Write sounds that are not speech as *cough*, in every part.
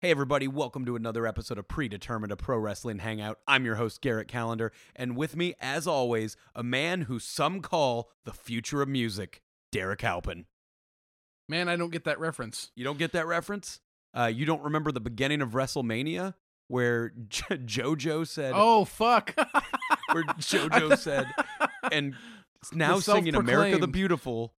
Hey, everybody, welcome to another episode of Predetermined, a pro wrestling hangout. I'm your host, Garrett Calendar, and with me, as always, a man who some call the future of music, Derrick Halpin. Man, I don't get that reference. You don't get that reference? Uh, you don't remember the beginning of WrestleMania where *laughs* JoJo said, Oh fuck! *laughs* where JoJo said, and now singing America the. Beautiful,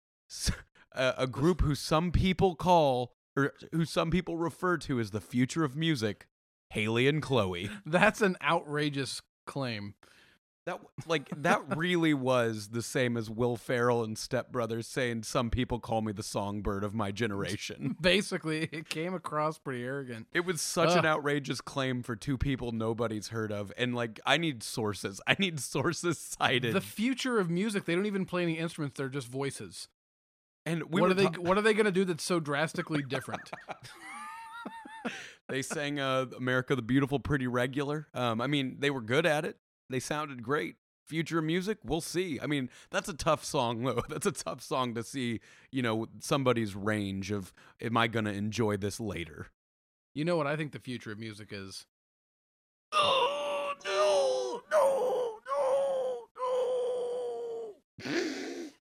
a, a group who some people call, or who some people refer to as the future of music, Halle and Chloe. *laughs* That's an outrageous claim. That like that *laughs* really was the same as Will Ferrell and Step Brothers saying some people call me the songbird of my generation. *laughs* Basically, it came across pretty arrogant. It was such an outrageous claim for two people nobody's heard of and like I need sources. I need sources cited. The future of music, they don't even play any instruments; they're just voices. And we what are they? ta- what are they going to do that's so drastically different? *laughs* they sang uh, America the Beautiful pretty regular. Um, I mean, they were good at it. They sounded great. Future music, we'll see. I mean, that's a tough song, though. *laughs* That's a tough song to see, you know, somebody's range of, am I going to enjoy this later? you know what I think the future of music is? Oh, no, no, no, no.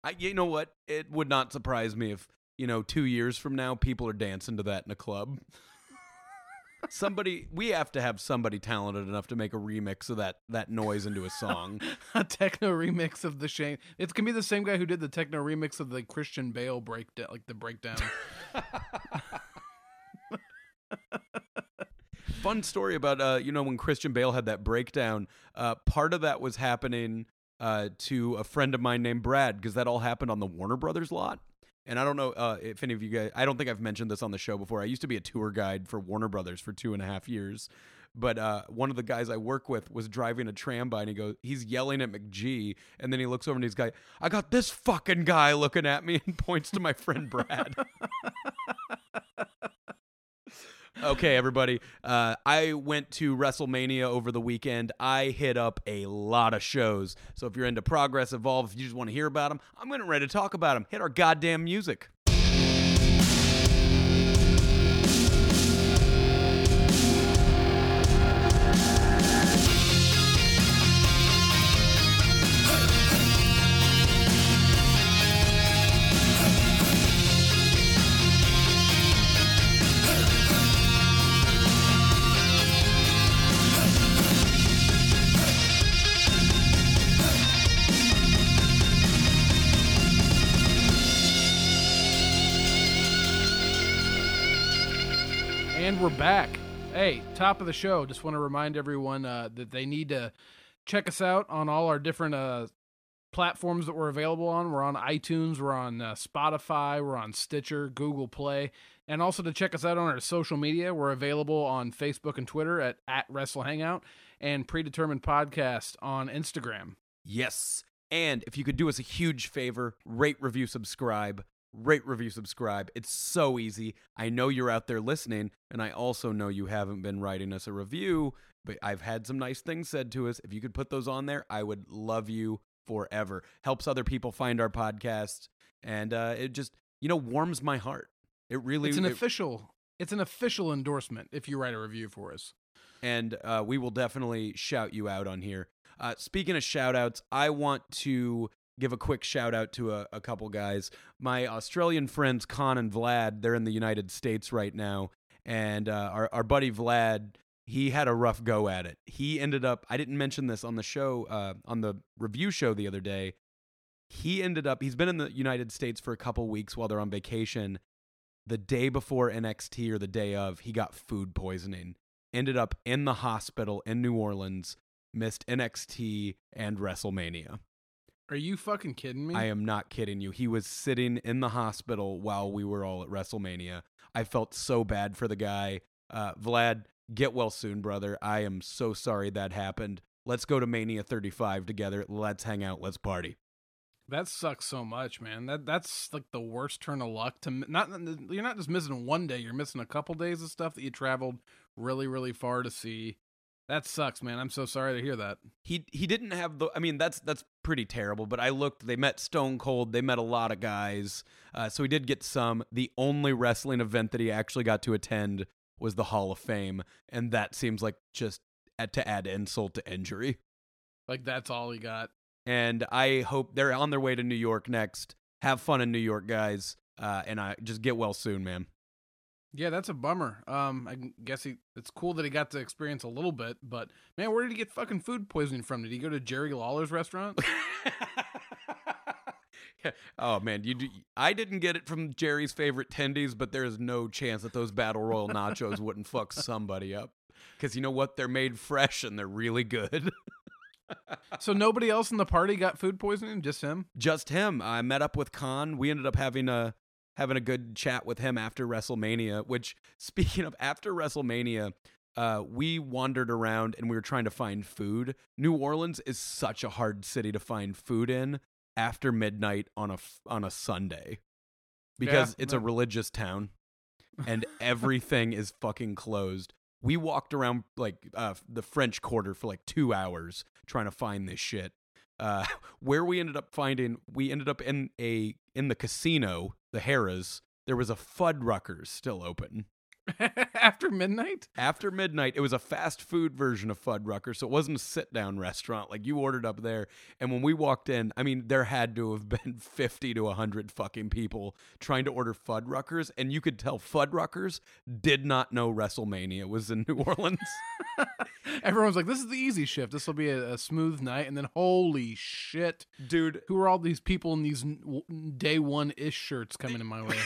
I, you know what? It would not surprise me if, you know, two years from now, people are dancing to that in a club. somebody, we have to have somebody talented enough to make a remix of that that noise into a song. *laughs* A techno remix of the Shane. It's gonna be the same guy who did the techno remix of the Christian Bale breakdown, like the breakdown. *laughs* Fun story about, uh, you know, when Christian Bale had that breakdown. Uh, part of that was happening uh, to a friend of mine named Brad because that all happened on the Warner Brothers lot. And I don't know uh, if any of you guys, I don't think I've mentioned this on the show before. I used to be a tour guide for Warner Brothers for two and a half years. But uh, one of the guys I work with was driving a tram by and he goes, he's yelling at McGee. And then he looks over and he's guy, I got this fucking guy looking at me *laughs* and points to my friend Brad. *laughs* okay, everybody. Uh, I went to WrestleMania over the weekend. I hit up a lot of shows. So if you're into Progress Evolve, if you just want to hear about them, I'm getting ready to talk about them. Hit our goddamn music. Back. Hey, top of the show. Just want to remind everyone uh, that they need to check us out on all our different uh, platforms that we're available on. We're on iTunes, we're on uh, Spotify, we're on Stitcher, Google Play, and also to check us out on our social media. We're available on Facebook and Twitter at, at Wrestle Hangout and Predetermined Podcast on Instagram. Yes. And if you could do us a huge favor, rate, review, subscribe. Rate, review, subscribe. It's so easy. I know you're out there listening, and I also know you haven't been writing us a review, but I've had some nice things said to us. If you could put those on there, I would love you forever. Helps other people find our podcast, and uh, it just, you know, warms my heart. It really It's an it- official. It's an official endorsement if you write a review for us. and uh, we will definitely shout you out on here. Uh, speaking of shout outs, I want to give a quick shout out to a, a couple guys. My Australian friends, Con and Vlad, they're in the United States right now. And uh, our, our buddy Vlad, he had a rough go at it. He ended up, I didn't mention this on the show, uh, on the review show the other day. He ended up, he's been in the United States for a couple weeks while they're on vacation. The day before NXT or the day of, he got food poisoning ended up in the hospital in New Orleans, missed NXT and WrestleMania. Are you fucking kidding me? I am not kidding you. He was sitting in the hospital while we were all at WrestleMania. I felt so bad for the guy. Uh, Vlad, get well soon, brother. I am so sorry that happened. Let's go to Mania 35 together. Let's hang out. Let's party. That sucks so much, man. That that's like the worst turn of luck to not. You're not just missing one day. You're missing a couple days of stuff that you traveled really, really far to see. That sucks, man. I'm so sorry to hear that. he he didn't have the I mean that's that's pretty terrible but I looked they met Stone Cold they met a lot of guys uh, so he did get some the only wrestling event that he actually got to attend was the Hall of Fame, and that seems like just at, to add insult to injury. Like that's all he got. And I hope they're on their way to New York next. Have fun in New York, guys, uh, and I just get well soon, man. Yeah, that's a bummer. Um, I guess he. It's cool that he got to experience a little bit, but man, where did he get fucking food poisoning from? Did he go to Jerry Lawler's restaurant? *laughs* oh man, you do, I didn't get it from Jerry's favorite tendies, but there is no chance that those Battle Royal nachos *laughs* wouldn't fuck somebody up. Because you know what? They're made fresh and they're really good. *laughs* so nobody else in the party got food poisoning, just him. Just him. I met up with Khan. We ended up having a having a good chat with him after WrestleMania. Which, *laughs* speaking of after WrestleMania, uh, we wandered around and we were trying to find food. New Orleans is such a hard city to find food in after midnight on a on a Sunday because Yeah, it's a religious town *laughs* and everything is fucking closed. We walked around like uh, the French Quarter for like two hours trying to find this shit. Uh, *laughs* where we ended up finding, we ended up in a in the casino, the Harrah's. There was a Fuddruckers still open. *laughs* After midnight? After midnight, it was a fast food version of Fuddruckers, so it wasn't a sit down restaurant like you ordered up there. And when we walked in, I mean, there had to have been *laughs* 50 to 100 fucking people trying to order Fuddruckers, and you could tell Fuddruckers did not know WrestleMania was in New Orleans. *laughs* Everyone's like, "This is the easy shift. This will be a, a smooth night." And then, holy shit, Dude, who are all these people in these day one ish shirts coming in my way?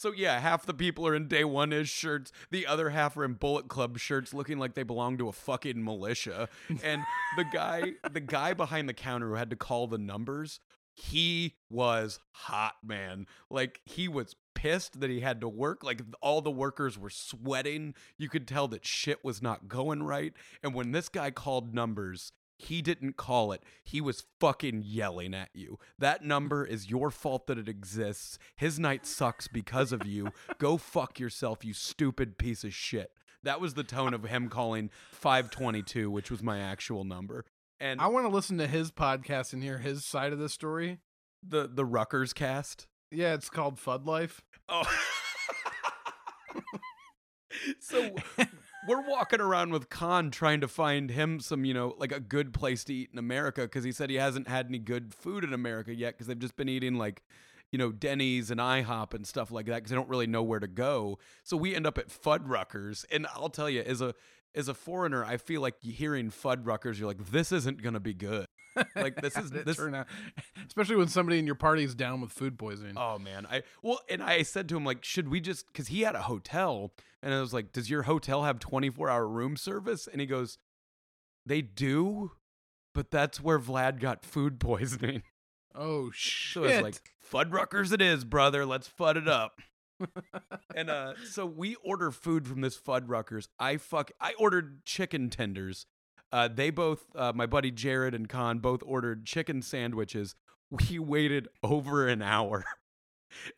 So yeah, half the people are in day one ish shirts, the other half are in Bullet Club shirts, looking like they belong to a fucking militia. And the guy, *laughs* the guy behind the counter who had to call the numbers, he was hot, man. Like he was pissed that he had to work. Like all the workers were sweating. You could tell that shit was not going right. And when this guy called numbers, he didn't call it. He was fucking yelling at you. That number is your fault that it exists. His night sucks because of you. Go fuck yourself, you stupid piece of shit. That was the tone of him calling 522, which was my actual number. And I want to listen to his podcast and hear his side of the story. the the Ruckers cast. Yeah, it's called Fud Life. Oh. *laughs* so we're walking around with Khan trying to find him some, you know, like a good place to eat in America because he said he hasn't had any good food in America yet because they've just been eating like, you know, Denny's and IHOP and stuff like that because they don't really know where to go. So we end up at Fuddruckers, and I'll tell you, as a as a foreigner, I feel like hearing Fuddruckers, you're like, this isn't gonna be good. *laughs* Like, this is- this- turn out? *laughs* especially when somebody in your party is down with food poisoning. Oh man, I well, and I said to him like, should we just? Because he had a hotel, and I was like, does your hotel have twenty four hour room service? And he goes, they do, but that's where Vlad got food poisoning. Oh shit! So I was like, Fuddruckers it is, brother. Let's fud it up. *laughs* and uh, so we order food from this Fuddruckers. I fuck. I ordered chicken tenders. Uh, they both, uh, my buddy Jared and Khan, both ordered chicken sandwiches. We waited over an hour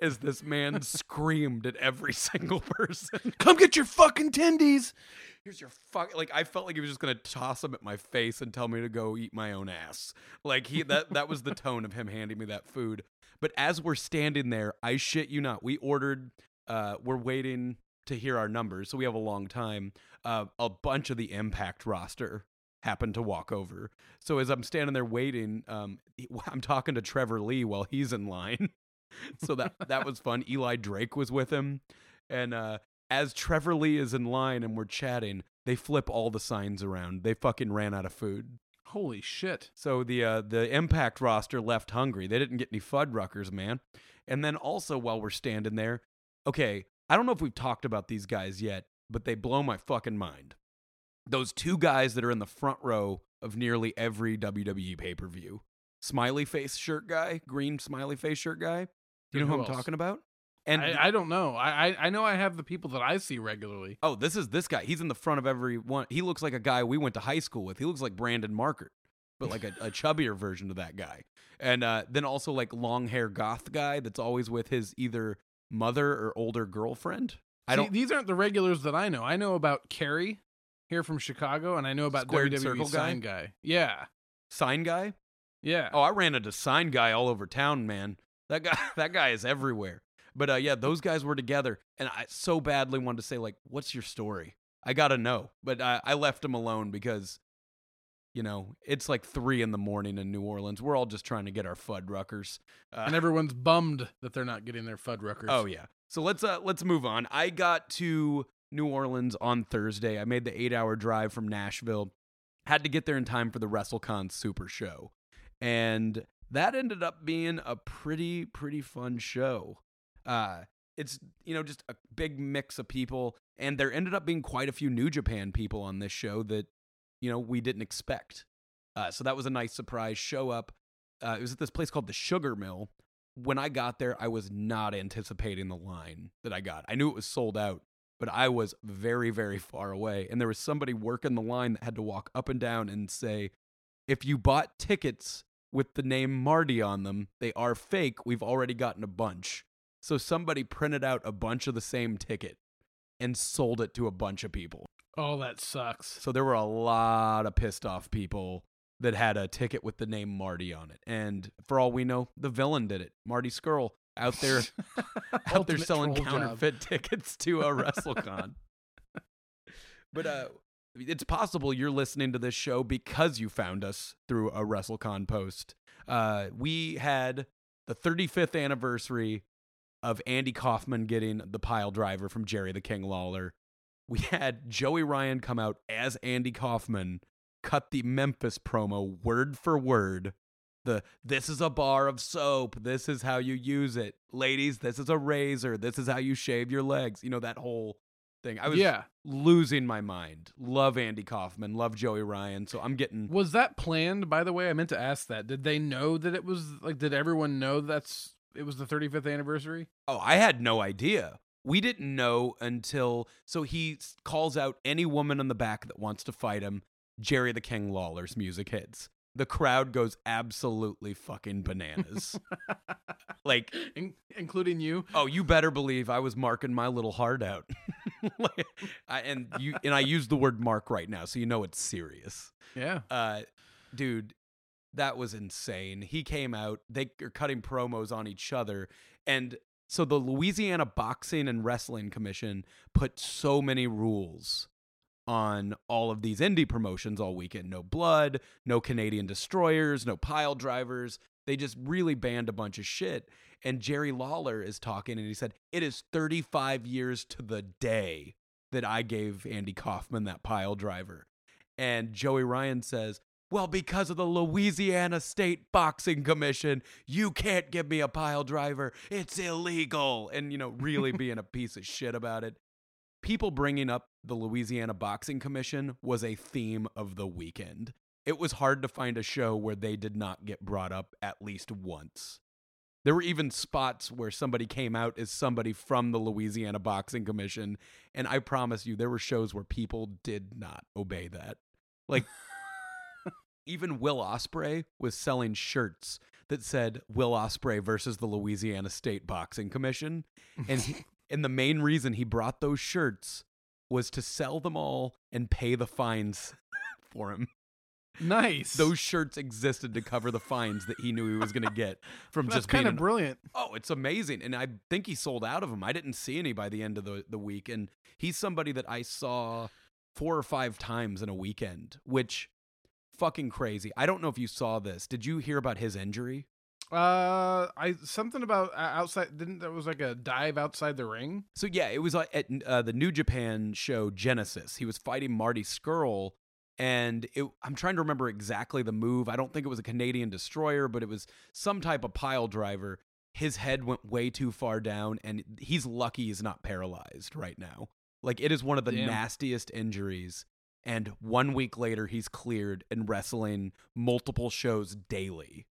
as this man *laughs* screamed at every *laughs* single person. Come get your fucking tendies. Here's your fuck. Like I felt like he was just gonna toss them at my face and tell me to go eat my own ass. Like he that that was the tone of him handing me that food. But as we're standing there, I shit you not, we ordered. Uh, we're waiting to hear our numbers, so we have a long time. Uh, a bunch of the Impact roster happened to walk over. So as I'm standing there waiting, um, *laughs* I'm talking to Trevor Lee while he's in line. *laughs* so that that was fun. Eli Drake was with him, and uh, as Trevor Lee is in line and we're chatting, they flip all the signs around. They fucking ran out of food. Holy shit! So the uh, the Impact roster left hungry. They didn't get any Fuddruckers, man. And then also while we're standing there, okay, I don't know if we've talked about these guys yet, but they blow my fucking mind. Those two guys that are in the front row of nearly every WWE pay per view. Smiley face shirt guy, green smiley face shirt guy. Do you know who, Who I'm else? talking about? And I, I don't know. I, I know I have the people that I see regularly. Oh, this is this guy. He's in the front of every one. He looks like a guy we went to high school with. He looks like Brandon Markert, but like a, a *laughs* chubbier version of that guy. And uh, then also like long hair goth guy that's always with his either mother or older girlfriend. I don't. These aren't the regulars that I know. I know about Carrie here from Chicago, and I know about Squared WWE circle guy? sign guy. Yeah, sign guy. yeah. Oh, I ran into sign guy all over town, man. That guy. *laughs* That guy is everywhere. But uh, yeah, those guys were together, and I so badly wanted to say like, "What's your story?" I gotta know, but uh, I left him alone because, you know, it's like three in the morning in New Orleans. We're all just trying to get our Fuddruckers. Uh, and everyone's bummed that they're not getting their Fuddruckers. Oh yeah. So let's uh let's move on. I got to New Orleans on Thursday. I made the eight hour drive from Nashville. Had to get there in time for the WrestleCon Super Show, and that ended up being a pretty pretty fun show. Uh, it's you know just a big mix of people, and there ended up being quite a few New Japan people on this show that you know we didn't expect. Uh, so that was a nice surprise. Show up. Uh, it was at this place called the Sugar Mill. When I got there, I was not anticipating the line that I got. I knew it was sold out, but I was very, very far away. And there was somebody working the line that had to walk up and down and say, if you bought tickets with the name Marty on them, they are fake. We've already gotten a bunch. So somebody printed out a bunch of the same ticket and sold it to a bunch of people. Oh, that sucks. So there were a lot of pissed off people that had a ticket with the name Marty on it. And for all we know, the villain did it. Marty Scurll out there *laughs* out there selling troll job. counterfeit tickets to a WrestleCon. *laughs* but uh it's possible you're listening to this show because you found us through a WrestleCon post. Uh we had the 35th anniversary of Andy Kaufman getting the pile driver from Jerry the King Lawler. We had Joey Ryan come out as Andy Kaufman, cut the Memphis promo word for word. The this is a bar of soap. This is how you use it. Ladies, this is a razor. This is how you shave your legs. You know, that whole thing. I was yeah. losing my mind. Love Andy Kaufman. Love Joey Ryan. So I'm getting. Was that planned? By the way, I meant to ask that. Did they know that it was like? Did everyone know that's it was the 35th anniversary? Oh, I had no idea. We didn't know until. So he calls out any woman in the back that wants to fight him. Jerry the King Lawler's music hits. The crowd goes absolutely fucking bananas. *laughs* like, In- including you. oh, you better believe I was marking my little heart out. *laughs* Like, I, and you and I use the word mark right now, so you know it's serious. Yeah. Uh, dude, that was insane. He came out, they are cutting promos on each other. And so the Louisiana Boxing and Wrestling Commission put so many rules on all of these indie promotions all weekend. No blood, no Canadian destroyers, no pile drivers. They just really banned a bunch of shit. And Jerry Lawler is talking and he said, It is 35 years to the day that I gave Andy Kaufman that pile driver. And Joey Ryan says, Well, because of the Louisiana State Boxing Commission, you can't give me a pile driver. It's illegal. And, you know, really *laughs* being a piece of shit about it. People bringing up the Louisiana Boxing Commission was a theme of the weekend. It was hard to find a show where they did not get brought up at least once. There were even spots where somebody came out as somebody from the Louisiana Boxing Commission, and I promise you, there were shows where people did not obey that. Like, *laughs* even Will Ospreay was selling shirts that said Will Ospreay versus the Louisiana State Boxing Commission, and he, *laughs* and the main reason he brought those shirts was to sell them all and pay the fines *laughs* for him. Nice. Those shirts existed to cover the fines that he knew he was going to get *laughs* from That's just kind of brilliant. Oh, it's amazing. And I think he sold out of them. I didn't see any by the end of the, the week. And he's somebody that I saw four or five times in a weekend, which fucking crazy. I don't know if you saw this. Did you hear about his injury? Uh, I something about uh, outside. Didn't there was like a dive outside the ring? So yeah, it was uh, at uh, the New Japan show Genesis. He was fighting Marty Scurll, and it, I'm trying to remember exactly the move. I don't think it was a Canadian destroyer, but it was some type of pile driver. His head went way too far down, and he's lucky he's not paralyzed right now. Like it is one of the Damn. nastiest injuries. And one week later, he's cleared and wrestling multiple shows daily,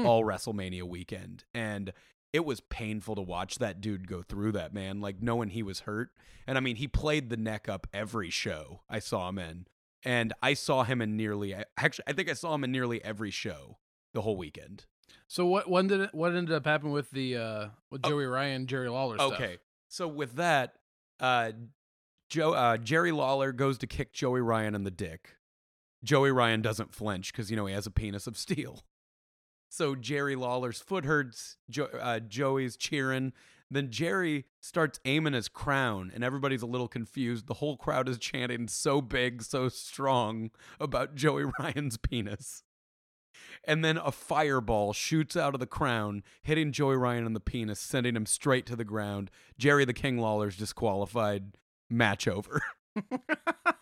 Hmm. all WrestleMania weekend. And it was painful to watch that dude go through that, man. Like knowing he was hurt. And I mean, he played the neck up every show I saw him in. And I saw him in nearly, actually, I think I saw him in nearly every show the whole weekend. So what? When did it? What ended up happening with the uh with Oh. Joey Ryan, Jerry Lawler stuff? Okay. So with that, uh, Joe, uh, Jerry Lawler goes to kick Joey Ryan in the dick. Joey Ryan doesn't flinch because, you know, he has a penis of steel. So Jerry Lawler's foot hurts. Jo- uh, Joey's cheering. Then Jerry starts aiming his crown, and everybody's a little confused. The whole crowd is chanting so big, so strong about Joey *laughs* Ryan's penis. And then a fireball shoots out of the crown, hitting Joey Ryan in the penis, sending him straight to the ground. Jerry the King Lawler's disqualified. Match over. *laughs*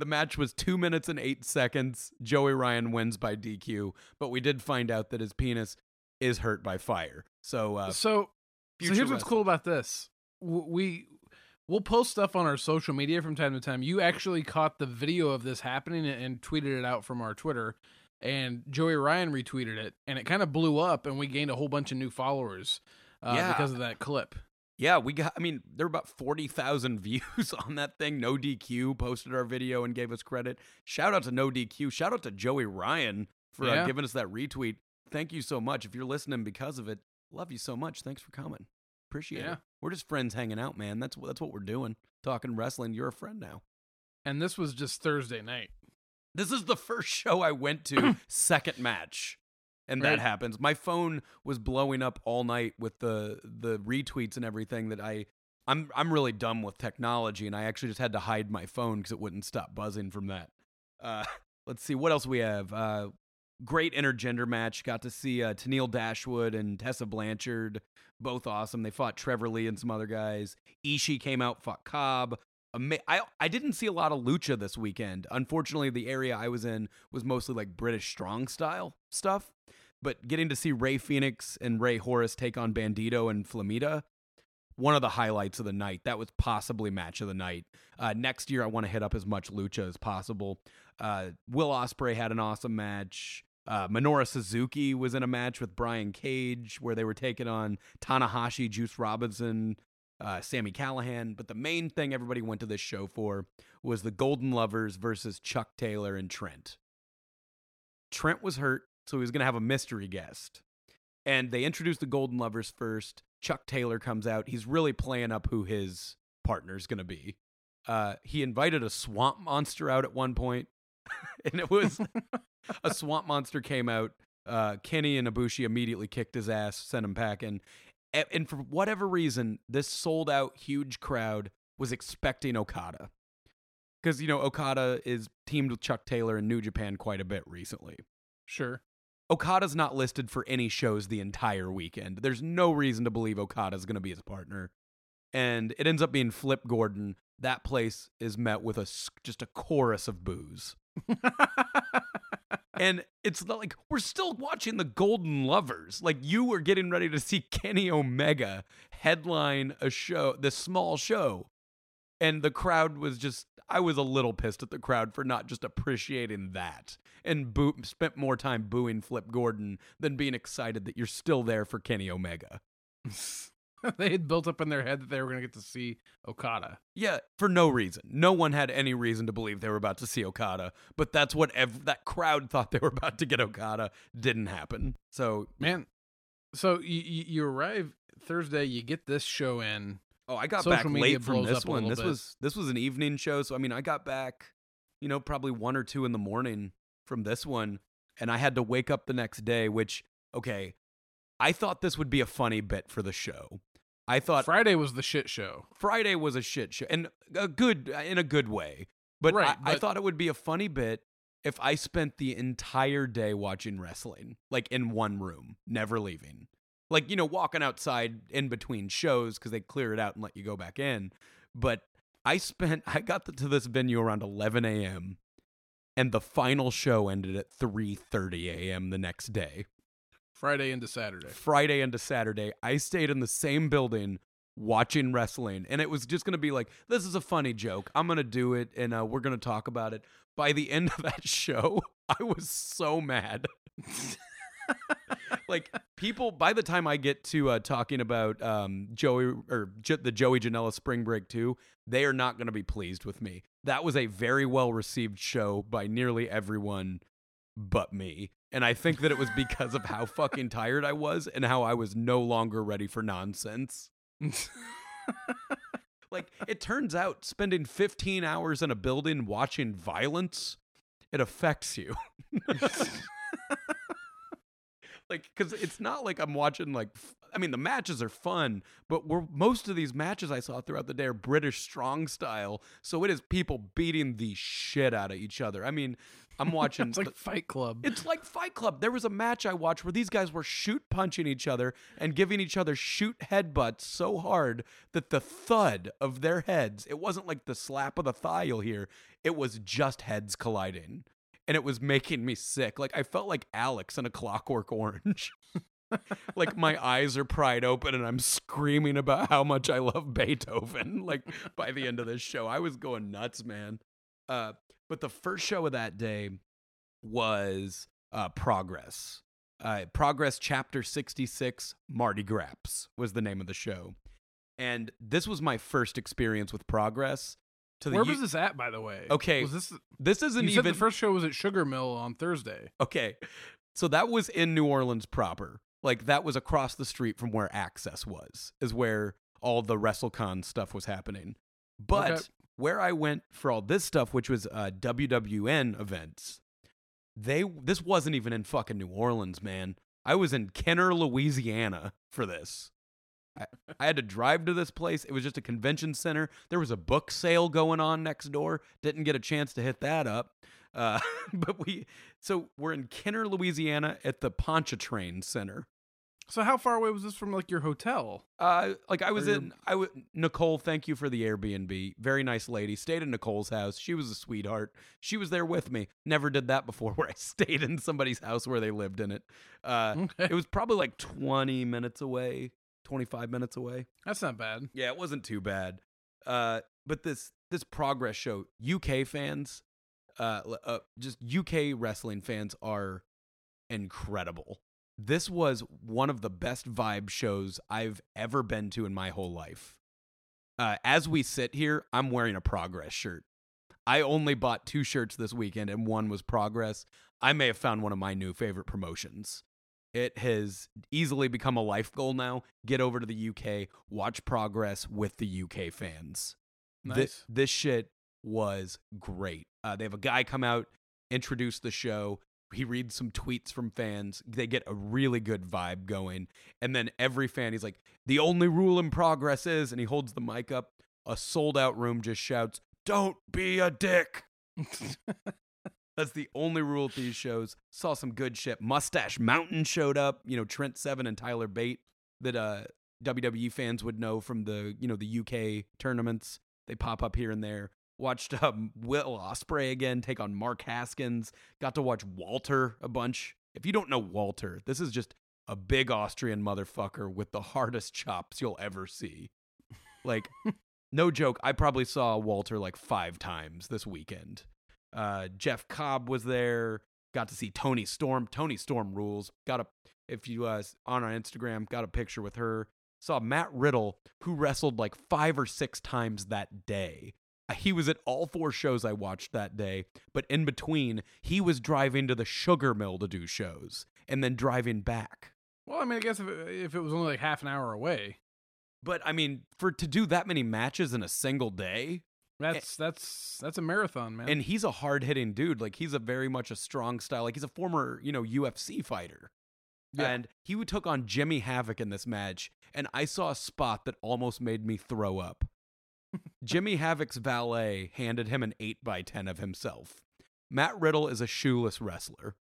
the match was two minutes and eight seconds. Joey Ryan wins by DQ, but we did find out that his penis is hurt by fire. So, uh, so so here's what's cool about this. We we'll post stuff on our social media from time to time. You actually caught the video of this happening and- and tweeted it out from our Twitter, and Joey Ryan retweeted it, and it kind of blew up, and we gained a whole bunch of new followers uh, Yeah. because of that clip. Yeah, we got. I mean, there were about forty thousand *laughs* views on that thing. No DQ posted our video and gave us credit. Shout out to No DQ. Shout out to Joey Ryan for uh, giving us that retweet. Thank you so much. If you're listening because of it, love you so much. Thanks for coming. Appreciate Yeah. it. We're just friends hanging out, man. That's that's what we're doing. Talking wrestling. You're a friend now. And this was just Thursday night. This is the first show I went to, *clears throat* second match. And that happens. My phone was blowing up all night with the the retweets and everything that I I'm I'm really dumb with technology and I actually just had to hide my phone cuz it wouldn't stop buzzing from that. Uh *laughs* let's see what else we have. Uh great intergender match. Got to see uh Tennille Dashwood and Tessa Blanchard, both awesome. They fought Trevor Lee and some other guys. Ishii came out, fought Cobb. Ama- I I didn't see a lot of lucha this weekend. Unfortunately, the area I was in was mostly like British strong style stuff. But getting to see Rey Fenix and Rey Horus take on Bandito and Flamita, one of the highlights of the night. That was possibly match of the night. Uh, next year, I want to hit up as much lucha as possible. Uh, Will Ospreay had an awesome match. Uh, Minoru Suzuki was in a match with Brian Cage where they were taking on Tanahashi, Juice Robinson, uh, Sami Callihan. But the main thing everybody went to this show for was the Golden Lovers versus Chuck Taylor and Trent. Trent was hurt, so he was going to have a mystery guest. And they introduced the Golden Lovers first. Chuck Taylor comes out. He's really playing up who his partner's going to be. Uh, he invited a swamp monster out at one point, *laughs* and it was a *laughs* swamp monster came out. Uh, Kenny and Ibushi immediately kicked his ass, sent him packing. And, and for whatever reason, this sold out huge crowd was expecting Okada. Because, you know, Okada is teamed with Chuck Taylor in New Japan quite a bit recently. Sure. Okada's not listed for any shows the entire weekend. There's no reason to believe Okada's going to be his partner. And it ends up being Flip Gordon. That place is met with a just a chorus of boos. *laughs* And it's like we're still watching the Golden Lovers. Like you were getting ready to see Kenny Omega headline a show, this small show. And the crowd was just I was a little pissed at the crowd for not just appreciating that and boo- spent more time booing Flip Gordon than being excited that you're still there for Kenny Omega. *laughs* they had built up in their head that they were going to get to see Okada. Yeah, for no reason. No one had any reason to believe they were about to see Okada, but that's what ev- that crowd *laughs* thought they were about to get Okada. Didn't happen. So, Man, so you, you, you arrive Thursday, you get this show in. oh, I got Social back late from this one. This bit. was this was an evening show, so I mean, I got back, you know, probably 1 or 2 in the morning from this one, and I had to wake up the next day, which okay, I thought this would be a funny bit for the show. I thought Friday was the shit show. Friday was a shit show, and a good in a good way. But, Right, I, I thought it would be a funny bit if I spent the entire day watching wrestling, like in one room, never leaving. Like you know, walking outside in between shows because they clear it out and let you go back in. But I spent, *laughs* I got to this venue around 11 a.m. and the final show ended at 3:30 a.m. the next day. Friday into Saturday. Friday into Saturday, I stayed in the same building watching wrestling, and it was just gonna be like, this is a funny joke. I'm gonna do it, and uh, we're gonna talk about it. By the *laughs* end of that show, I was so mad. *laughs* *laughs* like people, by the time I get to uh, talking about um, Joey or J- the Joey Janela Spring Break 2, they are not gonna be pleased with me. That was a very well received show by nearly everyone but me. And I think that it was because of how fucking *laughs* tired I was and how I was no longer ready for nonsense. *laughs* Like, it turns out spending 15 hours in a building watching violence, it affects you. Like because it's not like I'm watching like f- I mean the matches are fun, but we're most of these matches I saw throughout the day are British strong style, so it is people beating the shit out of each other. I mean, I'm *laughs* watching. It's like Fight Club. It's like Fight Club. There was a match I watched where these guys were shoot punching each other and giving each other shoot headbutts so hard that the thud of their heads, it wasn't like the slap of the thigh you'll hear, it was just heads colliding. And it was making me sick. Like I felt like Alex in a clockwork orange. *laughs* like my eyes are pried open and I'm screaming about how much I love Beethoven. *laughs* Like by the end of this show, I was going nuts, man. Uh, but the first show of that day was uh, Progress. Uh, Progress Chapter 66, Mardi Graps was the name of the show. And this was my first experience with Progress. To the Where U- was this at, by the way? Okay, Was this? this isn't You said even the first show was at Sugar Mill on Thursday. Okay. So that was in New Orleans proper. Like that was across the street from where Axxess was, is where all the WrestleCon stuff was happening. But Okay. where I went for all this stuff, which was uh, WWN events, they this wasn't even in fucking New Orleans, man. I was in Kenner, Louisiana for this. I, I had to drive to this place. It was just a convention center. There was a book sale going on next door. Didn't get a chance to hit that up. Uh, *laughs* but we, so we're in Kenner, Louisiana at the Pontchartrain Center. So how far away was this from like your hotel? Uh, like I was in, I w- Nicole. Thank you for the Airbnb. Very nice lady. Stayed in Nicole's house. She was a sweetheart. She was there with me. Never did that before, *laughs* where I stayed in somebody's house where they lived in it. Uh, Okay. it was probably like twenty minutes away, twenty five minutes away. That's not bad. Yeah, it wasn't too bad. Uh, but this this progress show, UK fans, uh, uh, just UK wrestling fans are incredible. This was one of the best vibe shows I've ever been to in my whole life. Uh, as we sit here, I'm wearing a progress shirt. I only bought two shirts this weekend, and one was progress. I may have found one of my new favorite promotions. It has easily become a life goal now. Get over to the UK, watch progress with the UK fans. Nice. this shit was great. Uh, they have a guy come out, introduce the show. He reads some tweets from fans. They get a really good vibe going. And then every fan, he's like, the only rule in progress is, and he holds the mic up. A sold out room just shouts, don't be a dick. *laughs* That's the only rule at these shows. Saw some good shit. Mustache Mountain showed up. You know, Trent Seven and Tyler Bate that uh, WWE fans would know from the you know the UK tournaments. They pop up here and there. Watched um, Will Ospreay again take on Mark Haskins. Got to watch Walter a bunch. If you don't know Walter, this is just a big Austrian motherfucker with the hardest chops you'll ever see. Like, *laughs* no joke. I probably saw Walter like five times this weekend. Uh, Jeff Cobb was there. Got to see Toni Storm. Toni Storm rules. Got a if you uh on our Instagram got a picture with her. Saw Matt Riddle who wrestled like five or six times that day. Uh, He was at all four shows I watched that day, but in between, he was driving to the sugar mill to do shows and then driving back. well, I mean, I guess if it, if it was only like half an hour away, But I mean, for to do that many matches in a single day, Eh, that's that's that's a marathon, man. and he's a hard hitting dude. Like he's a very much a strong style. Like he's a former, you know, UFC fighter. Yeah. And he took on Jimmy Havoc in this match, and I saw a spot that almost made me throw up. *laughs* Jimmy Havoc's valet handed him an eight by ten of himself. Matt Riddle is a shoeless wrestler.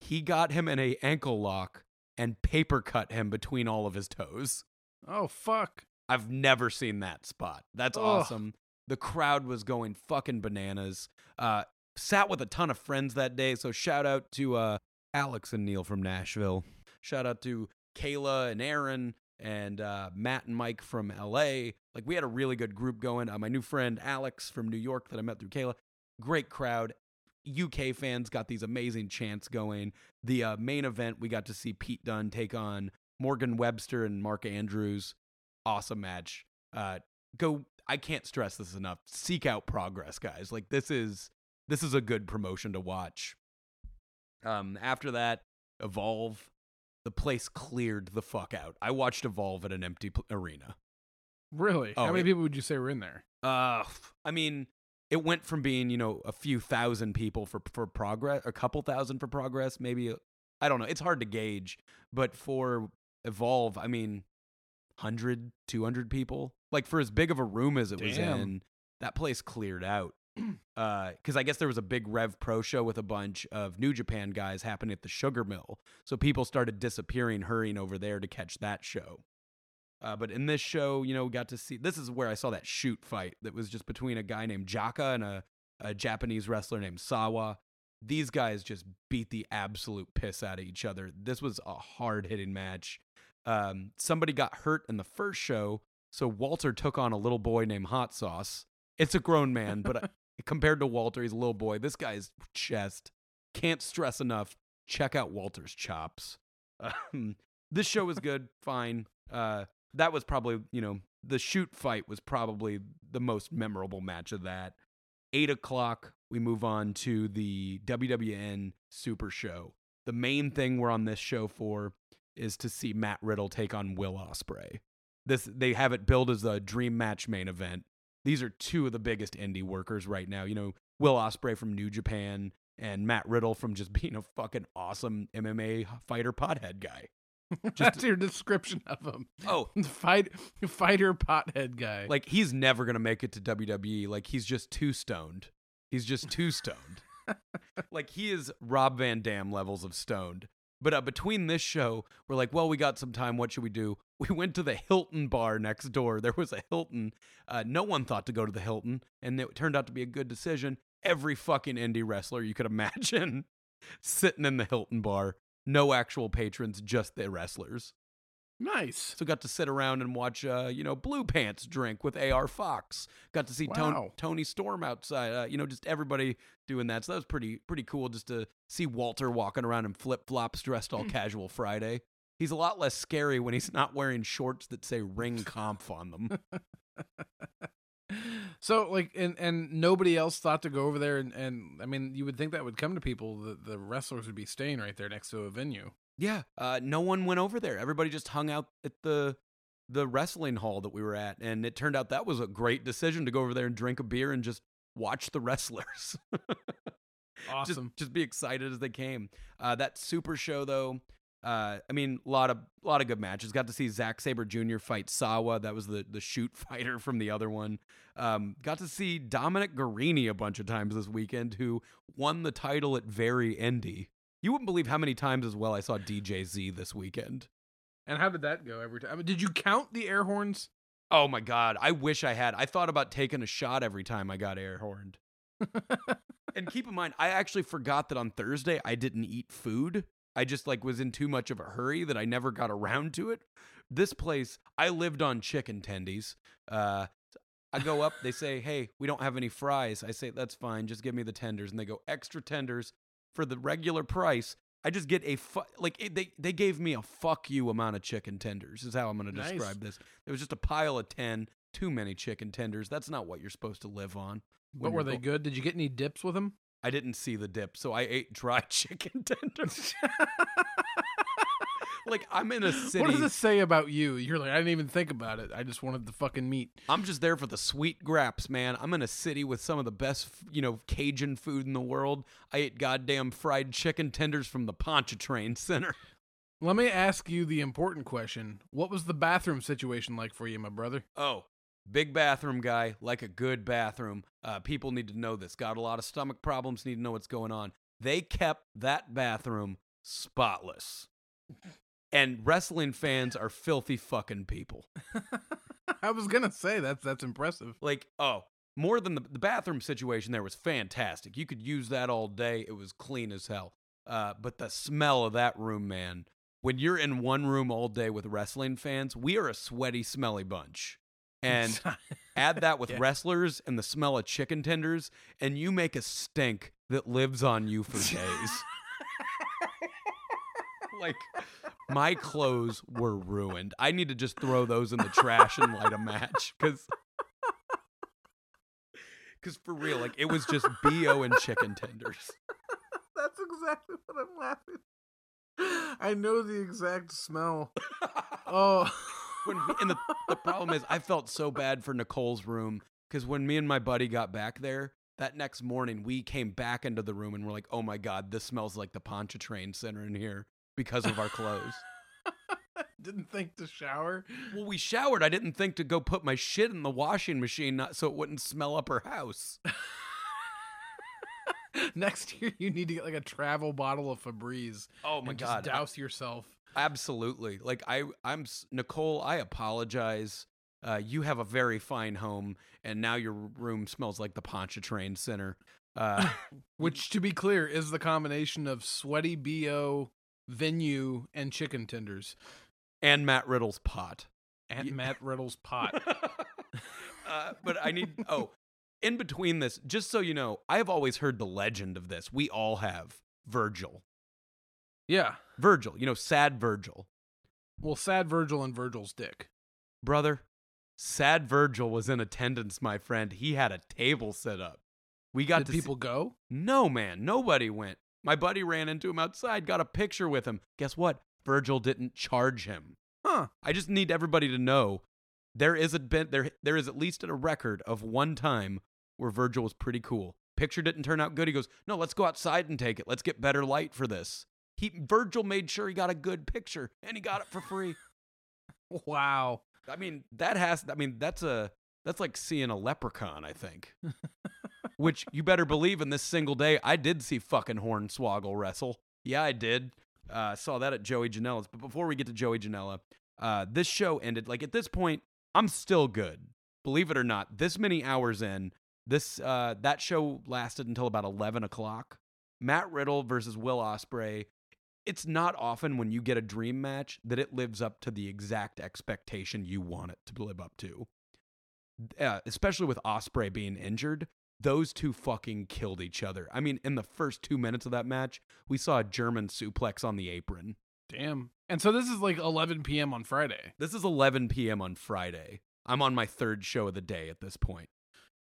He got him in a ankle lock and paper cut him between all of his toes. oh fuck! I've never seen that spot. That's Ugh. awesome. The crowd was going fucking bananas. Uh, sat with a ton of friends that day. So shout out to uh, Alex and Neil from Nashville. Shout out to Kayla and Aaron and uh, Matt and Mike from LA. Like we had a really good group going. Uh, my new friend Alex from New York that I met through Kayla. Great crowd. UK fans got these amazing chants going. The uh, main event, we got to see Pete Dunne take on Morgan Webster and Mark Andrews. Awesome match. Uh, go. I can't stress this enough. Seek out progress, guys. Like this is this is a good promotion to watch. Um, after that, Evolve. The place cleared the fuck out. I watched Evolve at an empty pl- arena. Really? Oh, How many it- people would you say were in there? Uh, I mean, it went from being you know a few thousand people for for progress, a couple thousand for progress, maybe I don't know. It's hard to gauge, but for Evolve, I mean, 100, 200 people. Like for as big of a room as it was in, that place cleared out. *clears throat* Because I guess there was a big Rev Pro show with a bunch of New Japan guys happening at the Sugar Mill. So people started disappearing, hurrying over there to catch that show. Uh, but in this show, you know, we got to see this is where I saw that shoot fight that was just between a guy named Jaka and a, a Japanese wrestler named Sawa. These guys just beat the absolute piss out of each other. This was a hard hitting match. Um, somebody got hurt in the first show, so Walter took on a little boy named Hot Sauce. It's a grown man, but uh, *laughs* compared to Walter, he's a little boy. This guy's chest can't stress enough. Check out Walter's chops. Um, this show was good, *laughs* fine. Uh, that was probably you know the shoot fight was probably the most memorable match of that. Eight o'clock, we move on to the WWN Super Show. The main thing we're on this show for is to see Matt Riddle take on Will Ospreay. This they have it billed as a dream match main event. These are two of the biggest indie workers right now. You know, Will Ospreay from New Japan and Matt Riddle from just *laughs* being a fucking awesome MMA fighter pothead guy. *laughs* That's your description of him. Oh, *laughs* Fight, fighter pothead guy. like he's never gonna make it to WWE. Like he's just too stoned. He's just too stoned. like he is Rob Van Dam levels of stoned. But uh, between this show, we're like, well, we got some time. What should we do? *laughs* We went to the Hilton bar next door. There was a Hilton. Uh, no one thought to go to the Hilton, and it turned out to be a good decision. Every fucking indie wrestler you could *laughs* imagine sitting in the Hilton bar. No actual patrons, just the wrestlers. Nice. So got to sit around and watch, uh, you know, Blue Pants drink with AR Fox. Got to see Wow. Toni Storm outside. Uh, you know, just everybody doing that. So that was pretty pretty cool just to see Walter walking around in flip flops, dressed all casual Friday. He's a lot less scary when he's *laughs* not wearing shorts that say Ringkampf on them. *laughs* So like and and nobody else thought to go over there and, and I mean you would think that would come to people the, the wrestlers would be staying right there next to a venue. Yeah, uh, no one went over there. Everybody just hung out at the the wrestling hall that we were at, and it turned out that was a great decision to go over there and drink a beer and just watch the *laughs* wrestlers. Awesome. just just be excited as they came. Uh, that super show though, uh, I mean, a lot of lot of good matches. Got to see Zack Sabre Jr. fight Sawa. That was the the shoot *laughs* fighter from the other one. Um, got to see Dominic Garrini a bunch of times this weekend, who won the title at Very Indie. You wouldn't believe how many times as well I saw DJ Z this weekend. and how did that go every time? I mean, did you count the air horns? Oh my god, I wish I had. I thought about taking a shot every time I got air horned. *laughs* and keep in mind, I actually forgot that on Thursday I didn't eat food. I just like was in too much of a hurry that I never got around to it. This place, I lived on chicken tendies. Uh, I go up, they say, "Hey, we don't have any fries." I say, "That's fine, just give me the tenders." And they go, "Extra tenders for the regular price." I just get a fu- like it, they they gave me a fuck you amount of chicken tenders. Is how I'm going to Nice. describe this. It was just a pile of ten. Too many chicken tenders. That's not what you're supposed to live on. But were they go- good? Did you get any dips with them? I didn't see the dip, so I ate dry *laughs* chicken tenders. *laughs* like I'm in a city. What does this say about you? You're like, I didn't even think about it. I just wanted the fucking meat. I'm just there for the sweet graps, man. I'm in a city with some of the best, you know, Cajun food in the world. I ate goddamn fried chicken tenders from the Pontchartrain Center. Let me ask you the important question. What was the bathroom situation like for you, my brother? Oh, big bathroom guy, like a good bathroom. Uh, people need to know this. Got a lot of stomach problems, need to know what's going on. They kept that bathroom spotless. And wrestling fans are filthy fucking people. *laughs* I was gonna say that's that's impressive. Like, oh, more than the, the bathroom situation there was fantastic. You could use that all day. It was clean as hell. Uh, but the smell of that room, man, when you're in one room all day with wrestling fans, we are a sweaty, smelly bunch. And *laughs* add that with Yeah. wrestlers and the smell of chicken tenders, and you make a stink that lives on you for *laughs* days. like, my clothes were ruined. I need to just throw those in the trash and light a match because. Because *laughs* for real, like it was just bo and chicken tenders. *laughs* that's exactly what I'm laughing. I know the exact smell. Oh, *laughs* when and the, the problem is I felt so bad for Nicole's room because when me and my buddy got back there, that next morning we came back into the room and we're like, oh my god, this smells like the Pontchartrain Center in here because of our clothes. *laughs* Didn't think to shower. well, we showered. I didn't think to go put my shit in the washing machine not so it wouldn't smell up her house. *laughs* Next year, you need to get like a travel bottle of Febreze. Oh my and god, Just douse yourself. absolutely. Like I, I'm Nicole. I apologize. Uh, you have a very fine home, and now your room smells like the Pontchartrain Center. Uh, *laughs* Which, to be clear, is the combination of sweaty bo, venue, and chicken tenders, and Matt Riddle's pot. and Ye- Matt Riddle's pot. *laughs* uh, but I need. Oh, in between this, just so you know, I have always heard the legend of this. We all have Virgil. yeah. Virgil, you know, sad Virgil. Well, sad Virgil and Virgil's dick. Brother, sad Virgil was in attendance, my friend. He had a table set up. We got Did people see- go? No, man, nobody went. My buddy ran into him outside, got a picture with him. Guess what? Virgil didn't charge him. Huh. I just need everybody to know there is a bit there there is at least a record of one time where Virgil was pretty cool. Picture didn't turn out good. He goes, "No, let's go outside and take it. Let's get better light for this." He Virgil made sure he got a good picture and he got it for free. *laughs* Wow. I mean, that has I mean, that's a that's like seeing a leprechaun, I think. *laughs* Which you better believe in this single day, I did see fucking Hornswoggle wrestle. Yeah, I did. Uh, saw that at Joey Janela's. But before we get to Joey Janela, uh, this show ended. Like at this point, I'm still good. Believe it or not, this many hours in, this uh, that show lasted until about eleven o'clock. Matt Riddle versus Will Ospreay. It's not often when you get a dream match that it lives up to the exact expectation you want it to live up to. Uh, especially with Ospreay being injured, those two fucking killed each other. I mean, in the first two minutes of that match, we saw a German suplex on the apron. Damn. And so this is like 11 p.m. on Friday. This is 11 p.m. on Friday. I'm on my third show of the day at this point.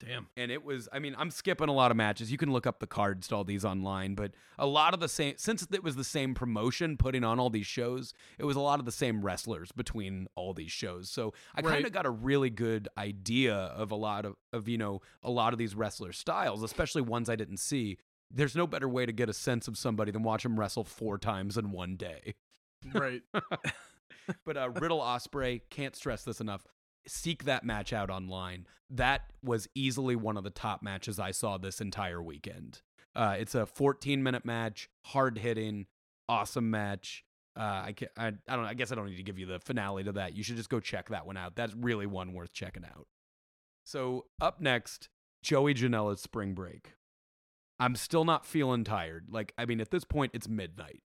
Damn. And it was, I mean, I'm skipping a lot of matches. You can look up the cards to all these online, but a lot of the same, since it was the same promotion putting on all these shows, it was a lot of the same wrestlers between all these shows. So I kind of got a really good idea of a lot of, of, you know, a lot of these wrestler styles, especially ones I didn't see. There's no better way to get a sense of somebody than watch them wrestle four times in one day. Right. *laughs* but uh, Riddle Ospreay can't stress this enough. Seek that match out online. That was easily one of the top matches I saw this entire weekend. Uh, it's a 14 minute match, hard hitting, awesome match. Uh, I, ca- I I don't. I guess I don't need to give you the finale to that. You should just go check that one out. That's really one worth checking out. So up next, Joey Janela's Spring Break. I'm still not feeling tired. Like I mean, at this point, it's midnight,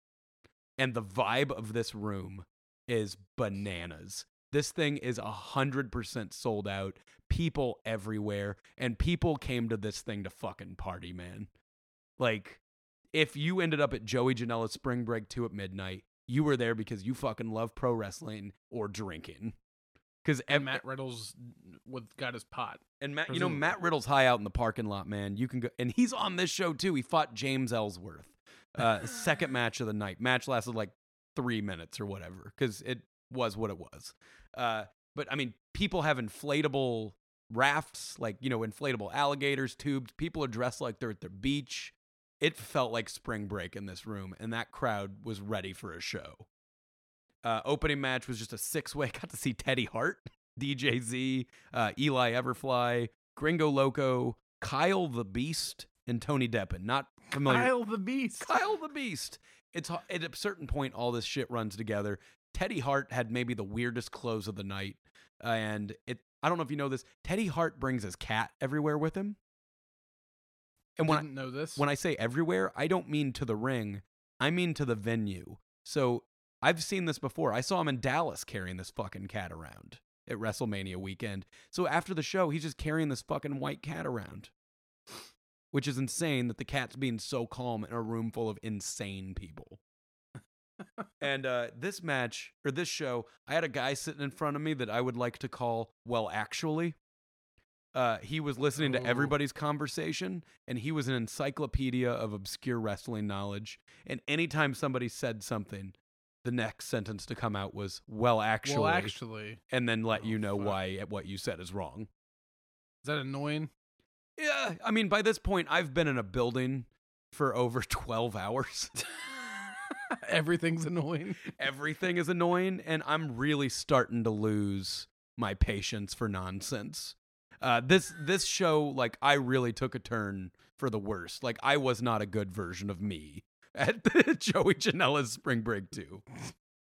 and the vibe of this room is bananas. This thing is a hundred percent sold out. People everywhere, and people came to this thing to fucking party, man. Like, if you ended up at Joey Janela's Spring Break 2 at midnight, you were there because you fucking love pro wrestling or drinking. Because And Matt Riddle's with got his pot. and Matt, you know. Matt Riddle's high out in the parking lot, man. You can go, and he's on this show too. He fought James Ellsworth. Uh, second *laughs* match of the night. Match lasted like three minutes or whatever, because it was what it was. Uh, but I mean, people have inflatable rafts, like you know, inflatable alligators, tubes. People are dressed like they're at the beach. It felt like spring break in this room, and that crowd was ready for a show. Uh, opening match was just a six way. *laughs* Got to see Teddy Hart, *laughs* DJ Z, uh, Eli Everfly, Gringo Loco, Kyle the Beast, and Tony Deppen. Not familiar. Kyle the Beast. Kyle the Beast. It's at a certain point, all this shit runs together. Teddy Hart had maybe the weirdest clothes of the night, and it. I don't know if you know this. Teddy Hart brings his cat everywhere with him. And when I, Didn't know this. when I say everywhere, I don't mean to the ring. I mean to the venue. So I've seen this before. I saw him in Dallas carrying this fucking cat around at WrestleMania weekend. So after the show, he's just carrying this fucking white cat around. Which is insane that the cat's being so calm in a room full of insane people. And uh, this match, or this show, I had a guy sitting in front of me that I would like to call, well, actually. Uh, he was listening to Oh. everybody's conversation, and he was an encyclopedia of obscure wrestling knowledge. And anytime somebody said something, the next sentence to come out was "well, actually," well, actually, and then let Oh, you know fuck. why what you said is wrong. is that annoying? Yeah, I mean, by this point, I've been in a building for over *laughs* 12 hours. *laughs* *laughs* Everything's annoying. Everything is annoying, and I'm really starting to lose my patience for nonsense. Uh, this this show, like, I really took a turn for the worst. Like, I was not a good version of me *laughs* at Joey Janela's Spring Break 2.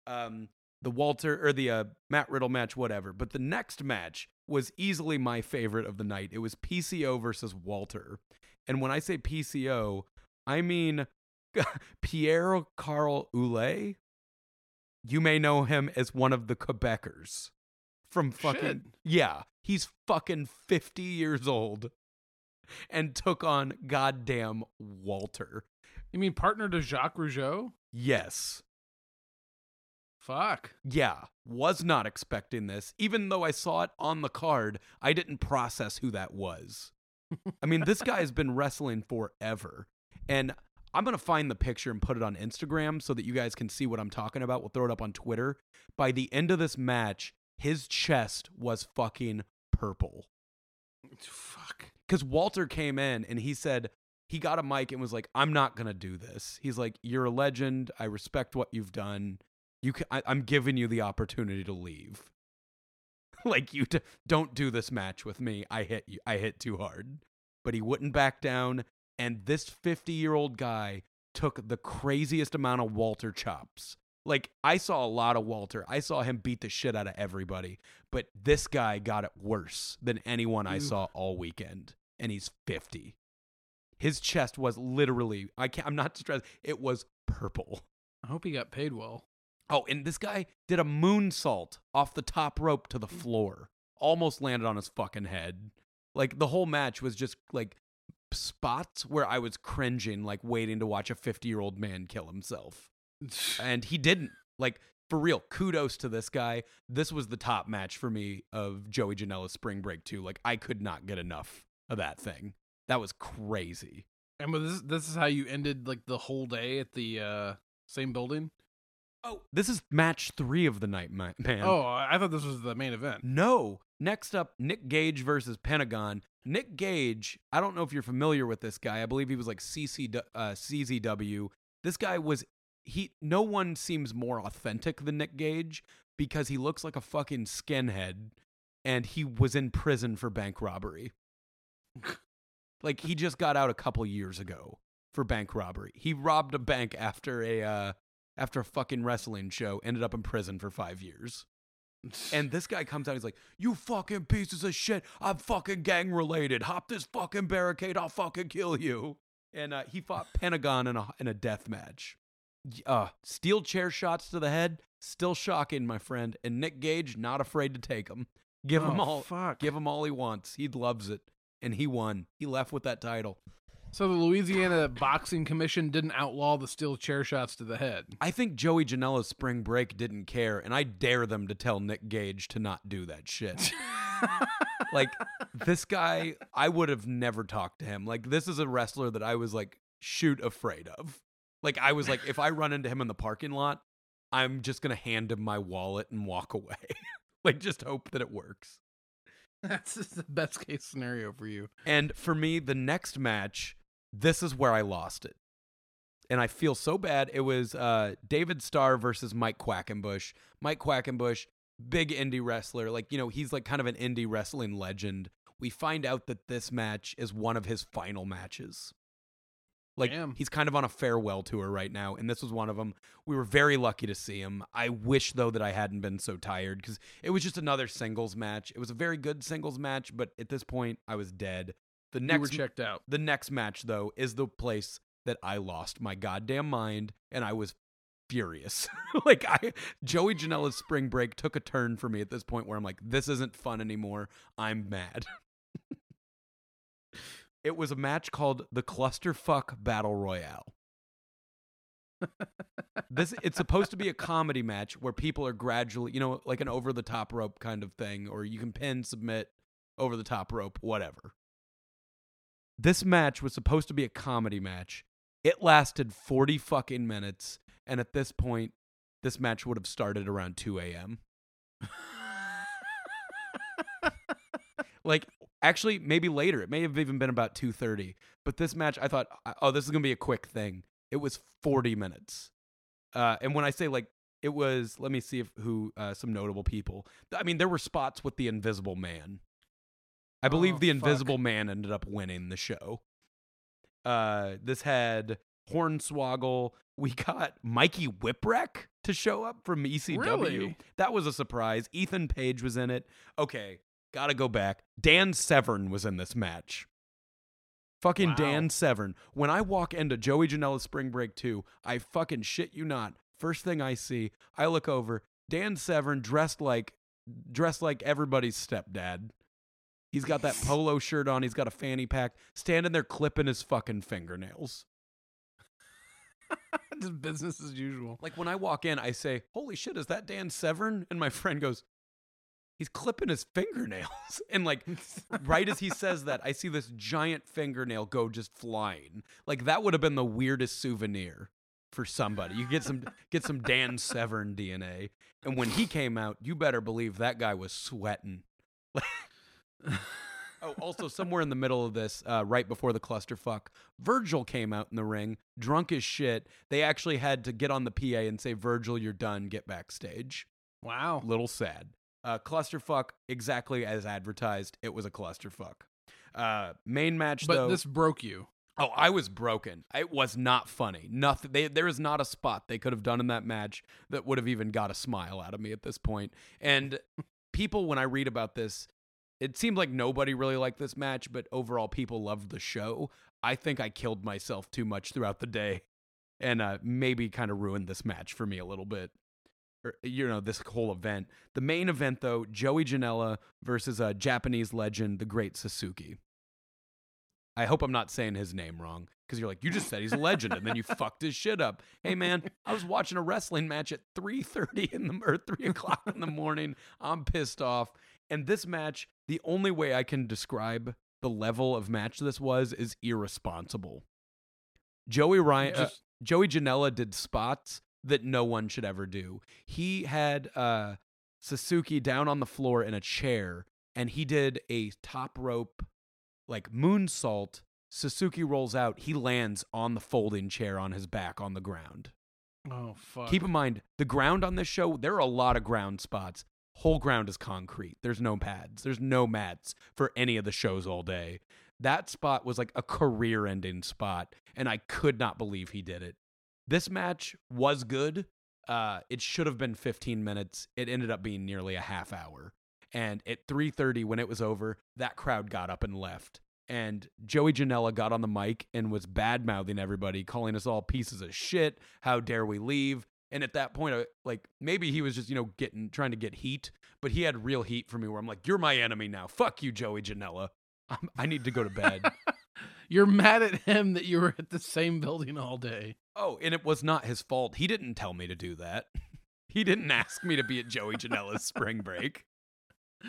Um, the Walter or the uh, Matt Riddle match, whatever. But the next match was easily my favorite of the night. It was PCO versus Walter. And when I say PCO, I mean *laughs* Pierre Carl Ouellet. You may know him as one of the Quebecers from fucking Shit. yeah. He's fucking 50 years old and took on goddamn Walter. You mean partner to Jacques Rougeau? Yes. Fuck. Yeah, was not expecting this. Even though I saw it on the card, I didn't process who that was. I mean, this guy has been wrestling forever. And I'm going to find the picture and put it on Instagram so that you guys can see what I'm talking about. We'll throw it up on Twitter. By the end of this match, his chest was fucking purple. Fuck. Because Walter came in and he said, he got a mic and was like, I'm not going to do this. He's like, You're a legend. I respect what you've done. You can, I, I'm giving you the opportunity to leave. *laughs* like, you d- don't do this match with me. I hit you. I hit too hard. But he wouldn't back down. And this 50 year old guy took the craziest amount of Walter chops. Like, I saw a lot of Walter. I saw him beat the shit out of everybody. But this guy got it worse than anyone I saw all weekend. And he's 50. His chest was literally, I can't, I'm not stressed. It was purple. I hope he got paid well. Oh, and this guy did a moonsault off the top rope to the mm. floor. Almost landed on his fucking head. Like the whole match was just like spots where I was cringing, like waiting to watch a 50 year old man kill himself. *sighs* And he didn't. Like, for real, kudos to this guy. This was the top match for me of Joey Janela's Spring Break 2. Like, I could not get enough of that thing. That was crazy. And was this this is how you ended like the whole day at the uh same building? Oh, this is match three of the night, man. Oh, I thought this was the main event. No. Next up, Nick Gage versus Pentagon. Nick Gage, I don't know if you're familiar with this guy. I believe he was like CC, uh, CZW. This guy was he. No one seems more authentic than Nick Gage because he looks like a fucking skinhead, and he was in prison for bank robbery. *laughs* like he just got out a couple years ago for bank robbery. He robbed a bank after a uh, after a fucking wrestling show. Ended up in prison for five years. *sighs* And this guy comes out, he's like, You fucking pieces of shit. I'm fucking gang related. Hop this fucking barricade. I'll fucking kill you. And uh, he fought Pentagon in a, in a death match. Uh, steel chair shots to the head, still shocking, my friend. And Nick Gage, not afraid to take them. Give him Oh, all, fuck. give him all he wants. He loves it. And he won. He left with that title. So the Louisiana Boxing Commission didn't outlaw the steel chair shots to the head. I think Joey Janela's spring break didn't care, and I dare them to tell Nick Gage to not do that shit. *laughs* like this guy i would have never talked to him like this is a wrestler that i was like shoot afraid of like i was like if i run into him in the parking lot i'm just gonna hand him my wallet and walk away *laughs* like just hope that it works That's the best case scenario for you. and for me the next match this is where i lost it. And i feel so bad. It was uh david starr versus mike quackenbush. Mike quackenbush big indie wrestler. Like you know he's like kind of an indie wrestling legend. We find out that this match is one of his final matches. Like Damn. he's kind of on a farewell tour right now and this was one of them we were very lucky to see him. I wish though that i hadn't been so tired because it was just another singles match. It was a very good singles match but at this point i was dead the You were next checked out. the next match, though, is the place that I lost my goddamn mind and I was furious. *laughs* like I Joey Janela's spring break took a turn for me at this point where I'm like, this isn't fun anymore. I'm mad. *laughs* it was a match called the Clusterfuck Battle Royale. this it's supposed to be a comedy match where people are gradually, you know, like an over the top rope kind of thing, or you can pin, submit, over the top rope, whatever. This match was supposed to be a comedy match. It lasted 40 fucking minutes. And at this point, this match would have started around 2 a.m. Like, Actually, maybe later. It may have even been about 2:30. But this match, I thought, oh, this is gonna be a quick thing. It was 40 minutes. Uh, and when I say like it was, let me see if who uh, some notable people. I mean, there were spots with the Invisible Man. I believe Oh, the fuck. Invisible Man ended up winning the show. Uh, this had Hornswoggle. We got Mikey Whipwreck to show up from ECW. Really? That was a surprise. Ethan Page was in it. Okay, gotta go back. Dan Severn was in this match. Fucking Wow. Dan Severn. When I walk into Joey Janela's Spring Break 2, I fucking shit you not. First thing I see, I look over. Dan Severn dressed like dressed like everybody's stepdad. He's got that polo shirt on. He's got a fanny pack, standing there clipping his fucking fingernails. *laughs* Just business as usual. Like when I walk in, I say, "Holy shit, is that Dan Severn?" And my friend goes, "He's clipping his fingernails." *laughs* And like right as he says that, I see this giant fingernail go just flying. Like that would have been the weirdest souvenir for somebody. You get some get some Dan *laughs* Severn DNA. And when he came out, you better believe that guy was sweating. *laughs* Oh, also somewhere in the middle of this, uh, right before the clusterfuck, Virgil came out in the ring, drunk as shit. They actually had to get on the PA and say, "Virgil, you're done. Get backstage." Wow. Little sad. Uh, clusterfuck, exactly as advertised. It was a clusterfuck. Uh, main match But though. this broke you. Oh, I was broken. It was not funny. Nothing. They, there is not a spot they could have done in that match that would have even got a smile out of me at this point. And people, when I read about this, it seemed like nobody really liked this match, but overall, people loved the show. I think I killed myself too much throughout the day, and uh, maybe kind of ruined this match for me a little bit. Or, you know, this whole event. The main event, though, Joey Janela versus a Japanese legend, the Great Suzuki. I hope I'm not saying his name wrong because you're like, you just said he's a legend and then you *laughs* fucked his shit up. Hey man, I was watching a wrestling match at 3:30 in the or 3 o'clock in the morning. I'm pissed off. And this match, the only way I can describe the level of match this was is irresponsible. Joey Ryan, uh, Joey Janela did spots that no one should ever do. He had uh, Sasuke down on the floor in a chair, and he did a top rope, like moonsault. Sasuke rolls out. He lands on the folding chair on his back on the ground. Oh fuck. Keep in mind, the ground on this show, there are a lot of ground spots. Whole ground is concrete. There's no pads. There's no mats for any of the shows all day. That spot was like a career ending spot, and I could not believe he did it. This match was good. Uh, it should have been 15 minutes. It ended up being nearly a half hour. And at 3:30 when it was over, that crowd got up and left. And Joey Janela got on the mic and was bad mouthing everybody, calling us all pieces of shit. How dare we leave? And at that point, I, like maybe he was just you know getting trying to get heat, but he had real heat for me. Where I'm like, you're my enemy now. Fuck you, Joey Janela. I'm, I need to go to bed. *laughs* You're mad at him that you were at the same building all day. oh, and it was not his fault. He didn't tell me to do that. *laughs* He didn't ask me to be at Joey Janela's spring break. *laughs*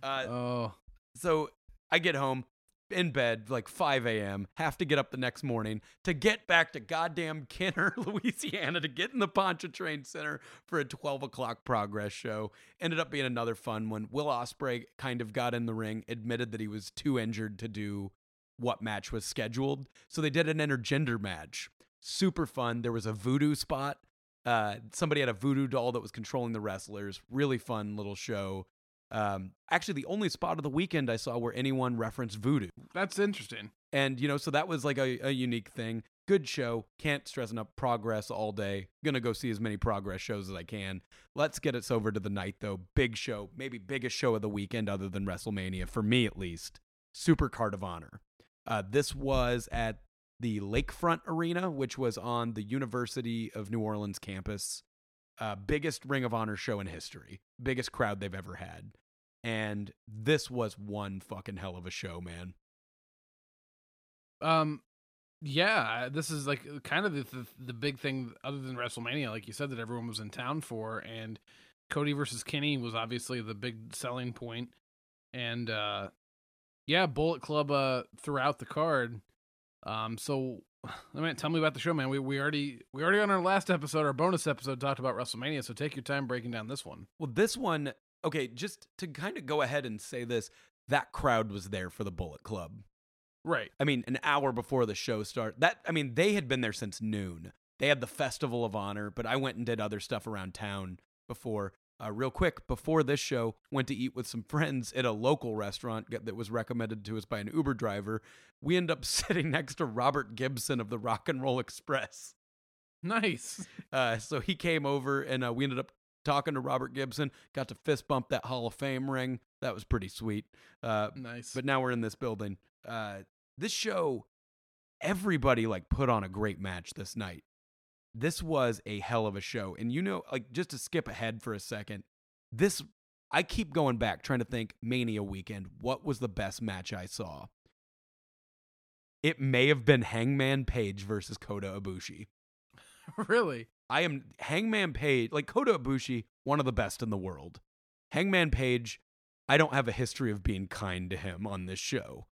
Uh, oh. So I get home in bed like 5 a.m. Have to get up the next morning to get back to goddamn Kenner, *laughs* Louisiana, to get in the Pontchartrain Center for a 12 o'clock progress show. Ended up being another fun one. Will Ospreay kind of got in the ring, admitted that he was too injured to do what match was scheduled, so they did an intergender match. Super fun. There was a voodoo spot. Uh, somebody had a voodoo doll that was controlling the wrestlers. Really fun little show. Um, actually, the only spot of the weekend I saw where anyone referenced voodoo. That's interesting. And, you know, so that was like a, a unique thing. Good show. Can't stress enough progress all day. Gonna go see as many progress shows as I can. Let's get us over to the night, though. Big show. Maybe biggest show of the weekend other than WrestleMania, for me at least. Super Card of Honor. Uh, this was at the Lakefront Arena, which was on the University of New Orleans campus. Uh, biggest Ring of Honor show in history. Biggest crowd they've ever had. And this was one fucking hell of a show, man. Um, yeah, this is like kind of the, the the big thing other than WrestleMania, like you said, that everyone was in town for, and Cody versus Kenny was obviously the big selling point, and uh, yeah, Bullet Club uh throughout the card. Um, so I mean, tell me about the show, man. We we already we already on our last episode, our bonus episode, talked about WrestleMania. So take your time breaking down this one. Well, this one, okay, just to kind of go ahead and say this, that crowd was there for the Bullet Club. Right. I mean, an hour before the show start. That I mean, they had been there since noon. They had the Festival of Honor, but I went and did other stuff around town before. Uh, real quick, before this show, went to eat with some friends at a local restaurant that was recommended to us by an Uber driver. We end up *laughs* sitting next to Robert Gibson of the Rock and Roll Express. Nice. *laughs* Uh, so he came over and uh, we ended up talking to Robert Gibson. Got to fist bump that Hall of Fame ring. That was pretty sweet. Uh, Nice. but now we're in this building. Uh, this show, everybody like put on a great match this night. This was a hell of a show, and you know, like just to skip ahead for a second, this I keep going back trying to think Mania weekend. What was the best match I saw? It may have been Hangman Page versus Kota Ibushi. *laughs* really? I am Hangman Page, like Kota Ibushi, one of the best in the world. Hangman Page, I don't have a history of being kind to him on this show.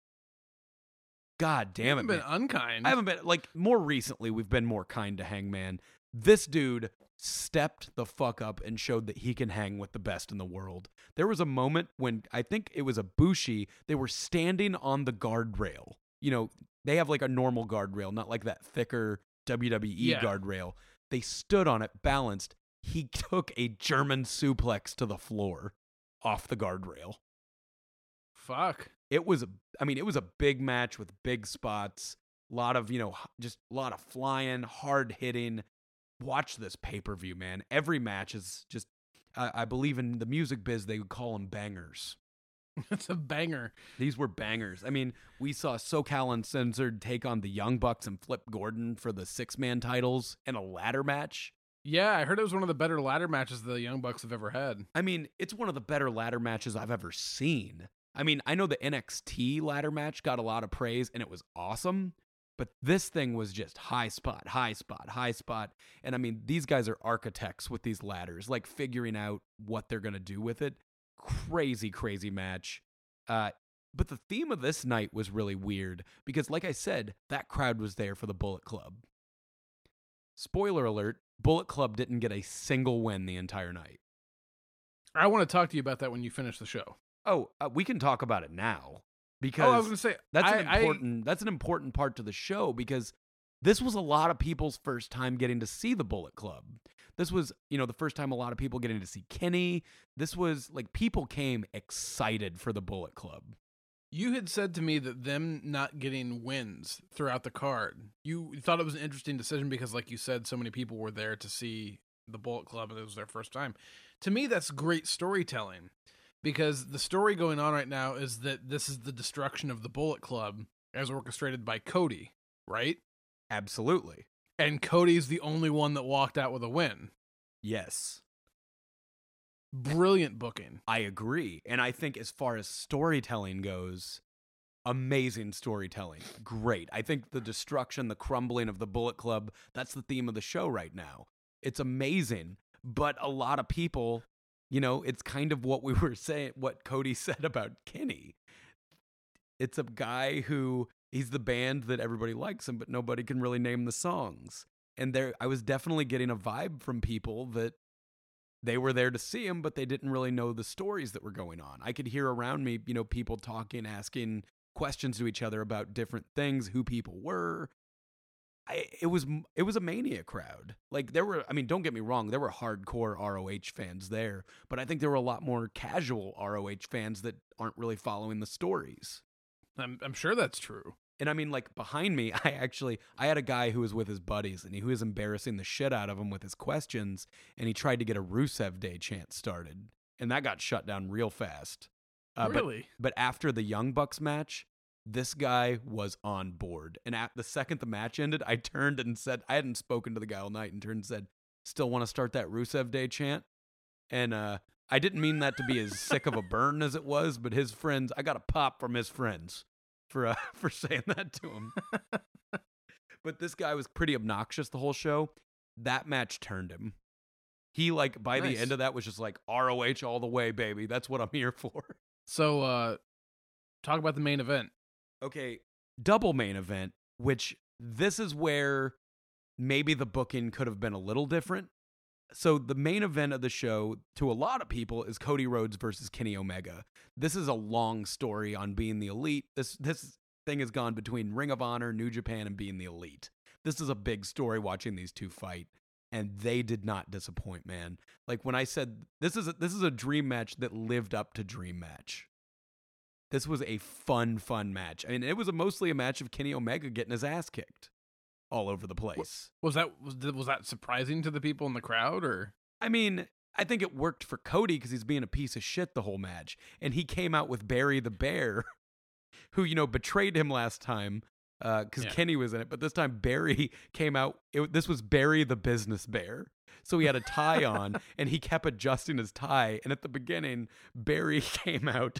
God damn it, You've been man. unkind. I haven't been like more recently. We've been more kind to Hangman. This dude stepped the fuck up and showed that he can hang with the best in the world. There was a moment when I think it was Ibushi. They were standing on the guardrail. You know, they have like a normal guardrail, not like that thicker WWE Yeah. guardrail. They stood on it, balanced. He *laughs* took a German suplex to the floor off the guardrail. Fuck. It was, a, I mean, it was a big match with big spots, a lot of, you know, just a lot of flying, hard hitting. Watch this pay per view, man. Every match is just, I, I believe in the music biz, they would call them bangers. *laughs* It's a banger. These were bangers. I mean, we saw SoCal Uncensored take on the Young Bucks and Flip Gordon for the six man titles in a ladder match. Yeah, I heard it was one of the better ladder matches the Young Bucks have ever had. I mean, it's one of the better ladder matches I've ever seen. I mean, I know the NXT ladder match got a lot of praise and it was awesome, but this thing was just high spot, high spot, high spot. And I mean, these guys are architects with these ladders, like figuring out what they're going to do with it. Crazy, crazy match. Uh, but the theme of this night was really weird because, like I said, that crowd was there for the Bullet Club. Spoiler alert Bullet Club didn't get a single win the entire night. I want to talk to you about that when you finish the show. Oh, uh, we can talk about it now because Oh, I was going to say that's I, an I- important that's an important part to the show because this was a lot of people's first time getting to see the Bullet Club. This was, you know, the first time a lot of people getting to see Kenny. This was like people came excited for the Bullet Club. You had said to me that them not getting wins throughout the card, you thought it was an interesting decision because, like you said, so many people were there to see the Bullet Club and it was their first time. To me, that's great storytelling because the story going on right now is that this is the destruction of the Bullet Club as orchestrated by Cody, right? Absolutely. And Cody's the only one that walked out with a win. Yes. Brilliant booking. I agree. And I think as far as storytelling goes, amazing storytelling. Great. I think the destruction, the crumbling of the Bullet Club, that's the theme of the show right now. It's amazing. But a lot of people, you know, it's kind of what we *laughs* were saying, what Cody said about Kenny. It's a guy who he's the band that everybody likes him, but nobody can really name the songs. And there I was definitely getting a vibe from people that they were there to see him, but they didn't really know the stories that were going on. I could hear around me, you know, people talking, asking questions to each other about different things, who people were. I, it was it was a mania crowd. Like there were, I mean, don't get me wrong, there were hardcore ROH fans there, but I think there were a lot more casual ROH fans that aren't really following the stories. I'm, I'm sure that's true. And I mean, like behind me, *laughs* I actually I had a guy who was with his buddies, and he was embarrassing the shit out of him with his questions, and he tried to get a Rusev Day chant started, and that got shut down real fast. Uh, but- really? But, after the Young Bucks match, this guy was on board, and at the second the match ended, I turned and said I hadn't spoken to the guy all night, and turned and said, "Still want to start that Rusev Day chant?" And uh, I didn't mean that to be as sick of a burn as it was, but his friends, I got a pop from his friends for uh, *laughs* for saying that to him. but this guy was pretty obnoxious the whole show. That match turned him. He like by the end of that was just like ROH all the way, baby. That's what I'm here for. So, uh, talk about the main event. Okay, double main event, which this is where maybe the booking could have been a little different. so the main event of the show to a lot of people is Cody Rhodes versus Kenny Omega. This is a long story on being the elite. This this thing has gone between Ring of Honor, New Japan, and being the elite. This is a big story watching these two fight, and they did not disappoint, man. Like when I said this is a, this is a dream match that lived up to dream match. This was a fun, fun match. I mean, it was a, mostly a match of Kenny Omega getting his ass kicked all over the place. Was that was was that surprising to the people in the crowd or? I mean, I think it worked for Cody because he's being a piece of shit the whole match, and he came out with Barry the Bear, *laughs* who you know betrayed him last time uh, because Yeah. Kenny was in it, but this time Barry *laughs* came out. It, this was Barry the business bear. So he had a tie *laughs* on, and he kept adjusting his tie. And at the beginning, Barry came out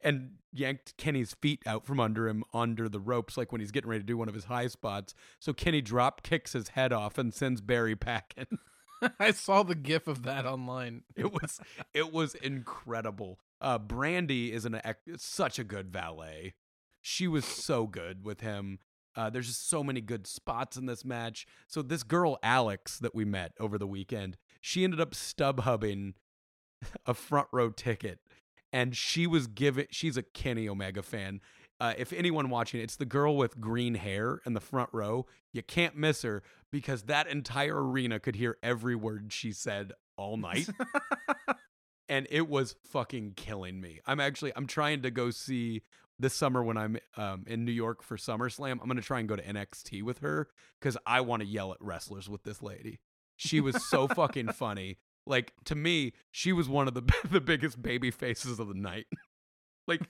and yanked Kenny's feet out from under him under the ropes, like when he's getting ready to do one of his high spots. So Kenny drop kicks his head off and sends Barry packing. *laughs* *laughs* I saw the gif of that online. it was it was incredible. Uh, Brandi is an such a good valet. She was so good with him. Uh, there's just so many good spots in this match. So this girl Alex that we met over the weekend, she ended up stub hubbing *laughs* a front row ticket, and she was given. She's a Kenny Omega fan. Uh, if anyone watching, it's the girl with green hair in the front row. You can't miss her because that entire arena could hear every word she said all night *laughs* and it was fucking killing me. I'm actually I'm trying to go see this summer when I'm um, in New York for SummerSlam. I'm gonna try and go to NXT with her because I want to yell at wrestlers with this lady. She was so fucking *laughs* funny. Like to me, she was one of the *laughs* the biggest baby faces of the night. *laughs* like,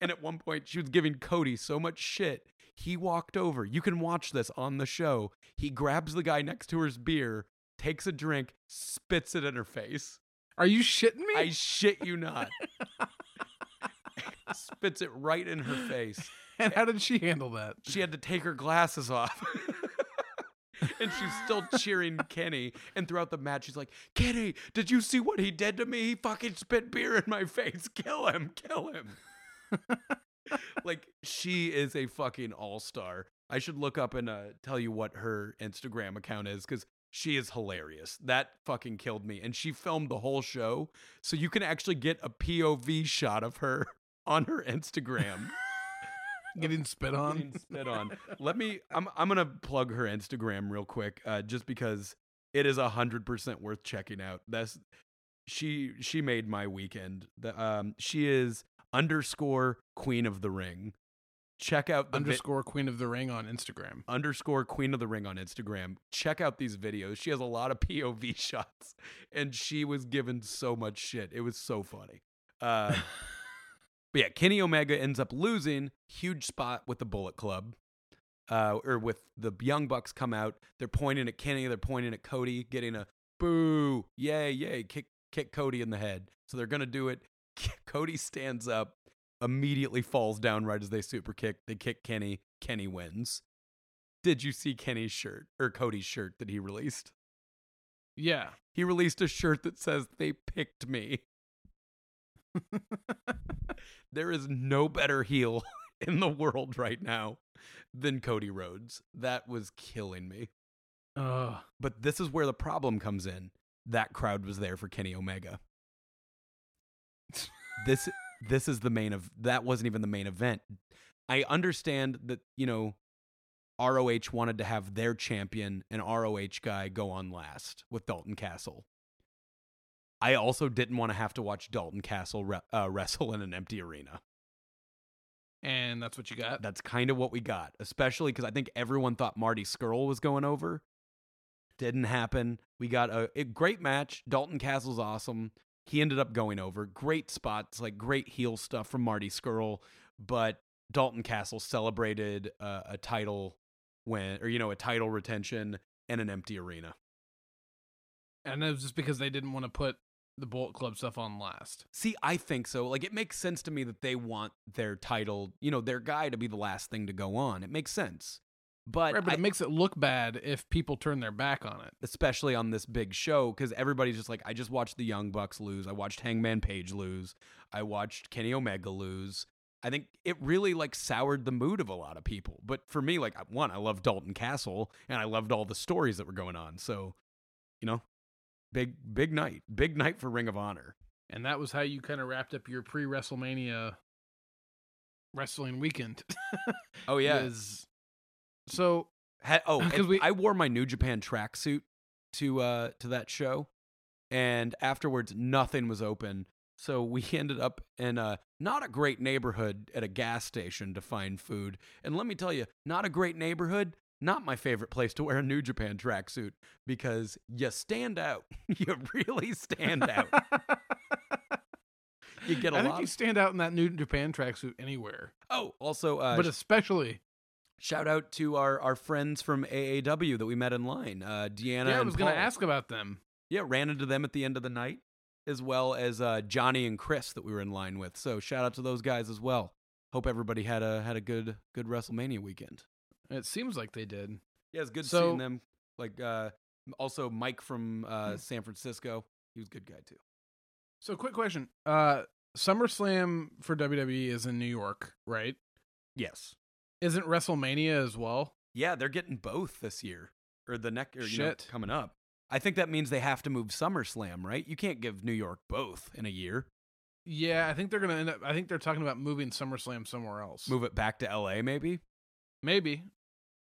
and at one point she was giving Cody so much shit. He walked over. You can watch this on the show. He grabs the guy next to her's beer, takes a drink, spits it in her face. Are you shitting me? I shit you not. *laughs* Spits it right in her face. and how did she handle that? She had to take her glasses off. *laughs* and she's still cheering Kenny. And throughout the match, she's like, Kenny, did you see what he did to me? He fucking spit beer in my face. *laughs* Kill him. Kill him. *laughs* like, she is a fucking all star. I should look up and uh, tell you what her Instagram account is because she is hilarious. That fucking killed me. And she filmed the whole show. So you can actually get a POV shot of her on her Instagram. *laughs* Getting spit on? Getting spit on. Let me. I'm. I'm gonna plug her Instagram real quick, uh, just because it is a hundred percent worth checking out. That's she. She made my weekend. The um. She is underscore Queen of the Ring. Check out the vi- Underscore Queen of the Ring on Instagram. underscore Queen of the Ring on Instagram. Check out these videos. She has a lot of *laughs* POV shots, and she was given so much shit. It was so funny. Uh, *laughs* but yeah, Kenny Omega ends up losing. Huge spot with the Bullet Club, uh, or with the Young Bucks come out. They're pointing at Kenny. They're pointing at Cody, getting a boo, yay, yay, kick, kick Cody in the head. So they're gonna do it. *laughs* Cody stands up, immediately falls down right as they super kick. They kick Kenny. Kenny wins. Did you see Kenny's shirt or Cody's shirt that he released? Yeah. He released a shirt that says "They picked me." *laughs* there is no better heel *laughs* in the world right now than Cody Rhodes. That was killing me. But this is where the problem comes in. That crowd was there for Kenny Omega. this this is the main of that wasn't even the main event. I understand that, you know, ROH wanted to have their champion and ROH guy go on last with Dalton Castle. I also didn't want to have to watch Dalton Castle re- uh, *laughs* wrestle in an empty arena. And that's what you got? That's kind of what we got, especially because I think everyone thought Marty Scurll was going over. Didn't happen. We got a, a great match. Dalton Castle's awesome. He ended up going over. Great spots, like great heel stuff from Marty Scurll. But Dalton Castle celebrated uh, a title win, or you know, a title retention in an empty arena. And it was just because they didn't want to put the Bullet Club stuff on last. See, I think so. Like, it makes sense to me that they want their title, you know, their guy to be the last thing to go on. It makes sense. But, Right, but I- it makes it look bad if people turn their back on it. especially on this big show, because everybody's just like, I just watched the Young Bucks lose. I watched Hangman Page lose. I watched Kenny Omega lose. I think it really like soured the mood of a lot of people. But for me, like one, I love Dalton Castle and I loved all the stories that were going on. So, you know, big big night, big night for Ring of Honor. And that was how you kind of wrapped up your pre WrestleMania wrestling weekend. *laughs* Oh yeah. So Ha- oh, *laughs* 'Cause and we- I wore my New Japan tracksuit to uh to that show, and afterwards nothing was open. So we *laughs* ended up in a not a great neighborhood at a gas station to find food. And let me tell you, not a great neighborhood. Not my favorite place to wear a New Japan tracksuit because you stand out. *laughs* you really stand out. *laughs* You get a I think lot. you stand out in that New Japan tracksuit anywhere, oh, also, uh, but especially shout out to our our friends from AAW that we met in line. Uh, Deanna. yeah, I was going to ask about them. Yeah, ran into them at the end of the night, as well as uh, Johnny and Chris that we were in line with. So shout out to those guys as well. Hope everybody had a had a good good WrestleMania weekend. It seems like they did. Yeah, it's good So- seeing them. Like uh, also Mike from uh, San Francisco, he was a good guy too. So, quick question: uh, SummerSlam for WWE is in New York, right? Yes. Isn't WrestleMania as well? Yeah, they're getting both this year or the next or you know, coming up. I think that means they have to move SummerSlam, right? You can't give New York both in a year. Yeah, I think they're gonna end up. I think they're talking about moving SummerSlam somewhere else. Move it back to LA, maybe. maybe.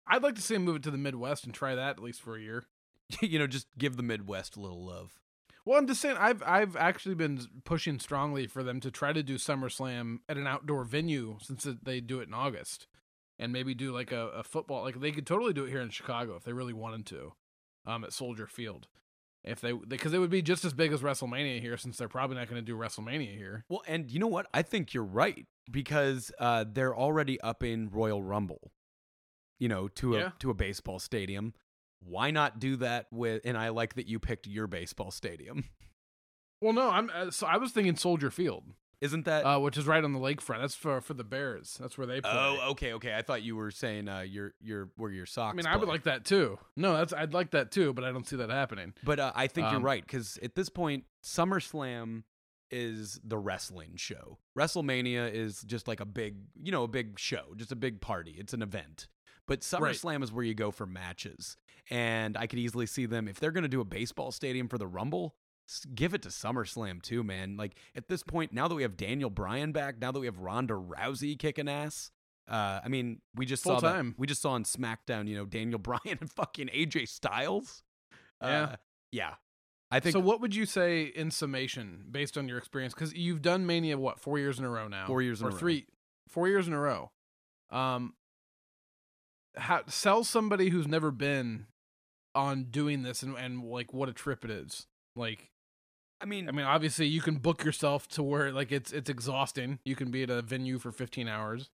I'd like to see them move it to the Midwest and try that at least for a year. *laughs* you know, just give the Midwest a little love. Well, I'm just saying, I've I've actually been pushing strongly for them to try to do SummerSlam at an outdoor venue since they do it in August, and maybe do like a, a football. Like they could totally do it here in Chicago if they really wanted to, um, at Soldier Field, if they because it would be just as big as WrestleMania here since they're probably not going to do WrestleMania here. Well, and you know what? I think you're right because uh, they're already up in Royal Rumble, you know, to a Yeah. to a baseball stadium. Why not do that with? And I like that you picked your baseball stadium. Well, no, I'm uh, so I was thinking Soldier Field, Isn't that? uh, which is right on the lakefront. That's for for the Bears. That's where they play. oh, okay, okay. I thought you were saying uh, your your where your Sox. I mean, I would like that too. No, that's I'd like that too, but I don't see that happening. But uh, I think you're Um, right because at this point, SummerSlam is the wrestling show. WrestleMania is just like a big, you know, a big show, just a big party. It's an event. But Right. SummerSlam is where you go for matches. And I could easily see them if they're going to do a baseball stadium for the Rumble. Give it to SummerSlam too, man. Like at this point, now that we have Daniel Bryan back, now that we have Ronda Rousey kicking ass, uh, I mean, we just Full saw that. We just saw on SmackDown, you know, Daniel *laughs* Bryan and fucking AJ Styles. Yeah. Uh, yeah. I think so, what would you say in summation, based on your experience? Because you've done Mania what four years in a row now, Four years in or a row. three, four years in a row. Um, how sell somebody who's never been on doing this and and like what a trip it is. Like, I mean, I mean, obviously you can book yourself to where like it's it's exhausting. You can be at a venue for fifteen hours.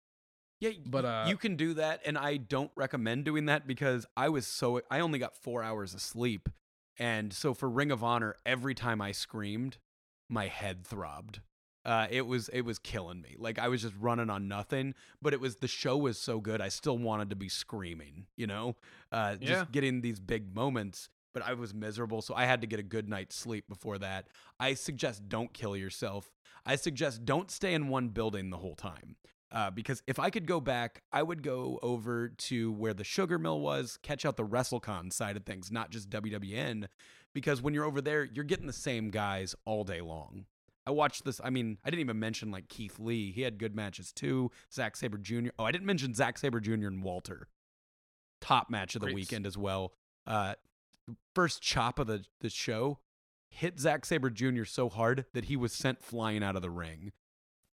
yeah, but, uh, you can do that, and I don't recommend doing that because I was so I only got four hours of sleep, and so for Ring of Honor, every time I screamed, my head throbbed. Uh, it was it was killing me. Like I was just running on nothing. But it was the show was so good. I still wanted to be screaming. You know, uh, Yeah. just getting these big moments. But I was miserable, so I had to get a good night's sleep before that. I suggest don't kill yourself. I suggest don't stay in one building the whole time. Uh, because if I could go back, I would go over to where the sugar mill was, catch out the WrestleCon side of things, not just WWN. Because when you're over there, you're getting the same guys all day long. I watched this. I mean, I didn't even mention like Keith Lee. He had good matches too. Zack Sabre Jr. Oh, I didn't mention Zack Sabre Jr. and Walter. Top match of the Great. weekend as well. Uh, first chop of the the show hit Zack Sabre Jr. so hard that he was sent flying out of the ring.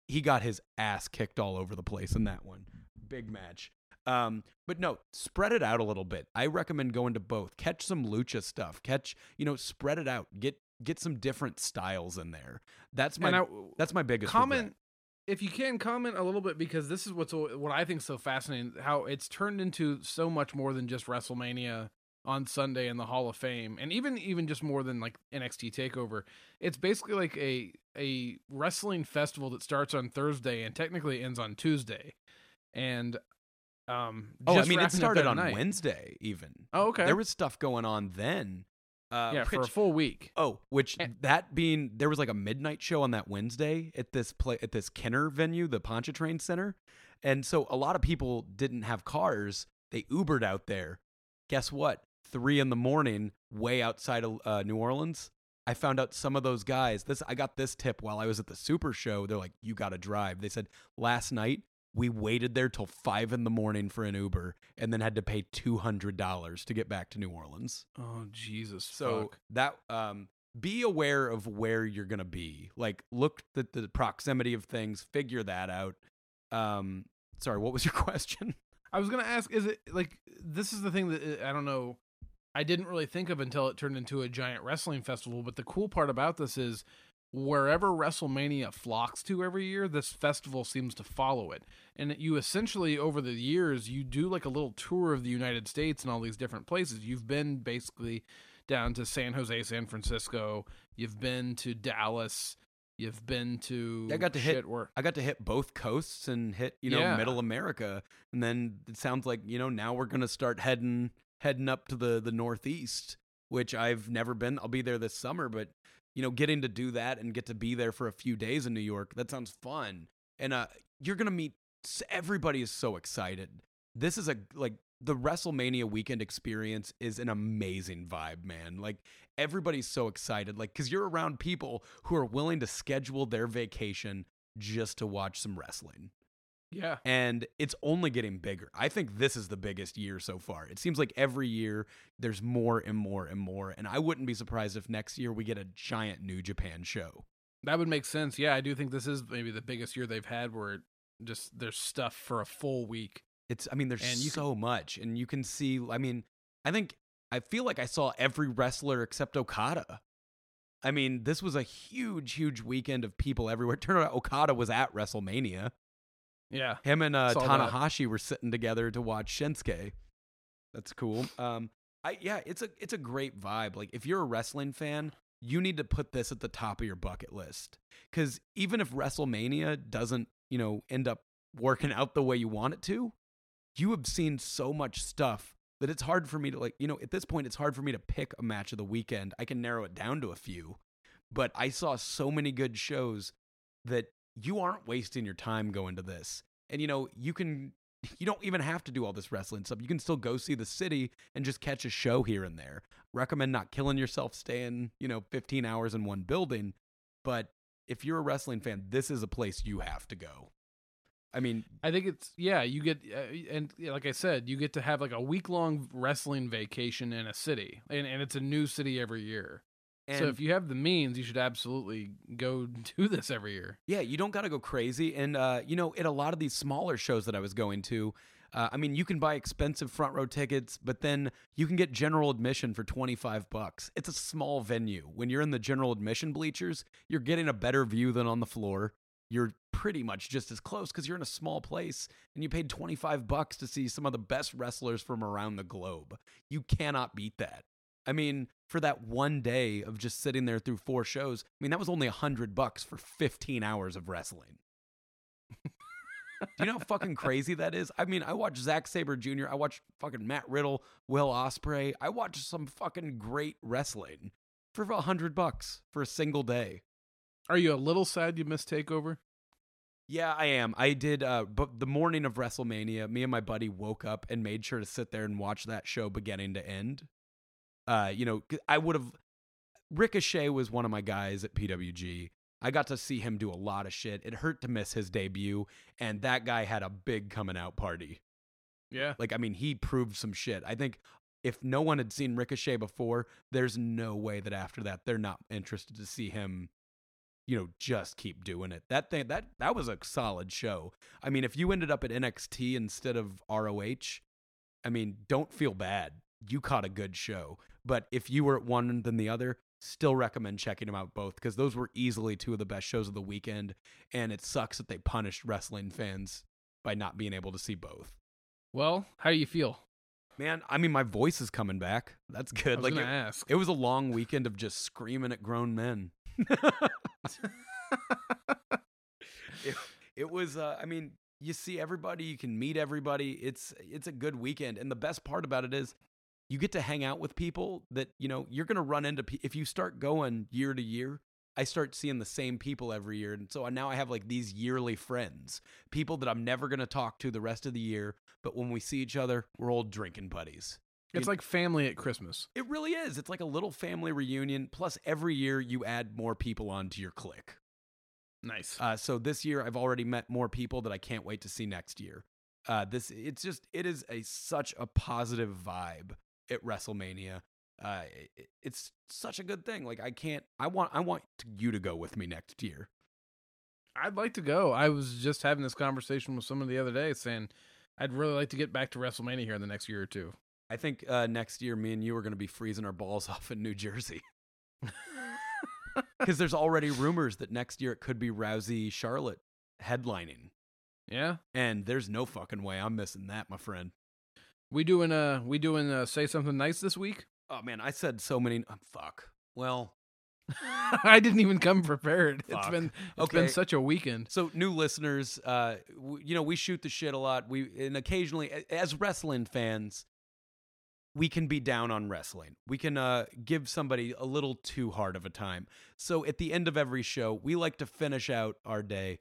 He got his ass kicked all over the place in that one. Big match. Um, but no, spread it out a little bit. I recommend going to both. Catch some lucha stuff. Catch, you know, spread it out. Get get some different styles in there. That's my I, that's my biggest comment regret. if you can comment a little bit because this is what's what I think is so fascinating how it's turned into so much more than just WrestleMania on Sunday in the Hall of Fame and even even just more than like NXT takeover it's basically like a a wrestling festival that starts on Thursday and technically ends on Tuesday and um Oh, I mean, it started on night. Wednesday even. oh okay There was stuff going on then. Uh, yeah for a full week Oh, which And- that being there was like a midnight show on that Wednesday at this play at this Kenner venue, the Pontchartrain Center, and so a lot of people didn't have cars. They Ubered out there. Guess what? Three in the morning, way outside of uh, New Orleans. I found out some of those guys. This I got this tip while I was at the Super Show. They're like, "You got to drive." They said last night we waited there till five in the morning for an Uber, and then had to pay two hundred dollars to get back to New Orleans. Oh Jesus! So fuck. that um, be aware of where you're gonna be. Like, look at the proximity of things. Figure that out. Um, sorry, what was your *laughs* question? I was gonna ask, is it like this is the thing that uh, I don't know. I didn't really think of until it turned into a giant wrestling festival. But the cool part about this is wherever WrestleMania flocks to every year, this festival seems to follow it. And you essentially, over the years, you do like a little tour of the United States and all these different places. You've been basically down to San Jose, San Francisco. You've been to Dallas. You've been to I got to hit- shit where I got to hit both coasts and hit you know Yeah. middle America, and then it sounds like you know now we're gonna start heading heading up to the the Northeast, which I've never been. I'll be there this summer, but you know getting to do that and get to be there for a few days in New York that sounds fun, and uh, you're gonna meet everybody is so excited. This is a like the WrestleMania weekend experience is an amazing vibe, man. Like everybody's so excited, like because you're around people who are willing to schedule their vacation just to watch some wrestling. Yeah. And it's only getting bigger. I think this is the biggest year so far. It seems like every year there's more and more and more. And I wouldn't be surprised if next year we get a giant New Japan show. That would make sense. Yeah, I do think this is maybe the biggest year they've had where just there's stuff for a full week. It's, I mean, there's And so much. And you can see, I mean, I think, I feel like I saw every wrestler except Okada. I mean, this was a huge, huge weekend of people everywhere. *laughs* Turned out Okada was at WrestleMania. Yeah. Him and uh, Saw that. Tanahashi were sitting together to watch Shinsuke. That's cool. Um, I yeah, it's a it's a great vibe. Like if you're a wrestling fan, you need to put this at the top of your bucket list. Because even if WrestleMania doesn't, you know, end up working out the way you want it to, you have seen so much stuff that it's hard for me to like. You know, at this point, it's hard for me to pick a match of the weekend. I can narrow it down to a few, but I saw so many good shows that you aren't wasting your time going to this. And you know, you can *laughs* you don't even have to do all this wrestling stuff. You can still go see the city and just catch a show here and there. Recommend not killing yourself staying, you know, 15 hours in one building, but if you're a wrestling fan, this is a place you have to go. I mean, I think it's yeah, you get uh, and like I said, you get to have like a week long wrestling vacation in a city, and and it's a new city every year. And so if you have the means, you should absolutely go *laughs* do this every year. Yeah, you don't got to go crazy. And, uh, you know, at a lot of these smaller shows that I was going to, uh, I mean, you can buy expensive front row tickets, but then you can get general admission for 25 bucks. It's a small venue. When you're in the general admission bleachers, you're getting a better view than on the floor. You're pretty much just as close because you're in a small place and you paid 25 bucks to see some of the best wrestlers from around the globe. You cannot beat that. I mean, for that one day of just sitting there through four shows, I mean, that was only a hundred bucks for 15 hours of wrestling. Do you know how fucking crazy that is? I mean, I watched Zack Sabre Jr., I watched fucking Matt Riddle, Will Ospreay. I watched some fucking great wrestling for a hundred bucks for a single day. Are you a little sad you missed Takeover? Yeah, I am. I did. Uh, but the morning of WrestleMania, me and my buddy woke up and made sure to sit there and watch that show beginning to end. Uh, you know, I would have. Ricochet was one of my guys at PWG. I got to see him do a lot of shit. It hurt to miss his debut, and that guy had a big coming out party. Yeah. Like, I mean, he proved some shit. I think if no one had seen Ricochet before, there's no way that after that they're not interested to see him, you know, just keep doing it. That thing that that was a solid show. I mean, if you ended up at NXT instead of ROH, I mean, don't feel bad. You caught a good show. But if you were at one than the other, still recommend checking them out both because those were easily two of the best shows of the weekend. And it sucks that they punished wrestling fans by not being able to see both. Well, how do you feel? Man, I mean, my voice is coming back. That's good. Like it, ask. it was a long weekend of just screaming at grown men. *laughs* it, it was. Uh, I mean, you see everybody, you can meet everybody. It's it's a good weekend, and the best part about it is you get to hang out with people that you know you're going to run into. pe- If you start going year to year, I start seeing the same people every year, and so now I have like these yearly friends, people that I'm never going to talk to the rest of the year. But when we see each other, we're old drinking buddies. It's like family at Christmas. It really is. It's like a little family reunion. Plus, every year you add more people onto your clique. Nice. Uh, so this year I've already met more people that I can't wait to see next year. Uh, this it's just it is a such a positive vibe at WrestleMania. Uh, it, it's such a good thing. Like I can't. I want. I want you to go with me next year. I'd like to go. I was just having this conversation with someone the other day saying I'd really like to get back to WrestleMania here in the next year or two. I think uh, next year, me and you are going to be freezing our balls *laughs* off in New Jersey. *laughs* Because there's already rumors that next year it could be Rousey Charlotte headlining. Yeah, And there's no fucking way I'm missing that, my friend. We doing uh we doing uh say something nice this week. Oh, man, I said so many. Uh, fuck. Well, *laughs* I didn't even come prepared. It's been it's Okay. been such a weekend. So, new listeners, uh, w- you know, we shoot the shit a lot. We and occasionally, as wrestling fans, we can be down on wrestling. We can uh, give somebody a little too hard of a time. So, at the end of every show, we like to finish out our day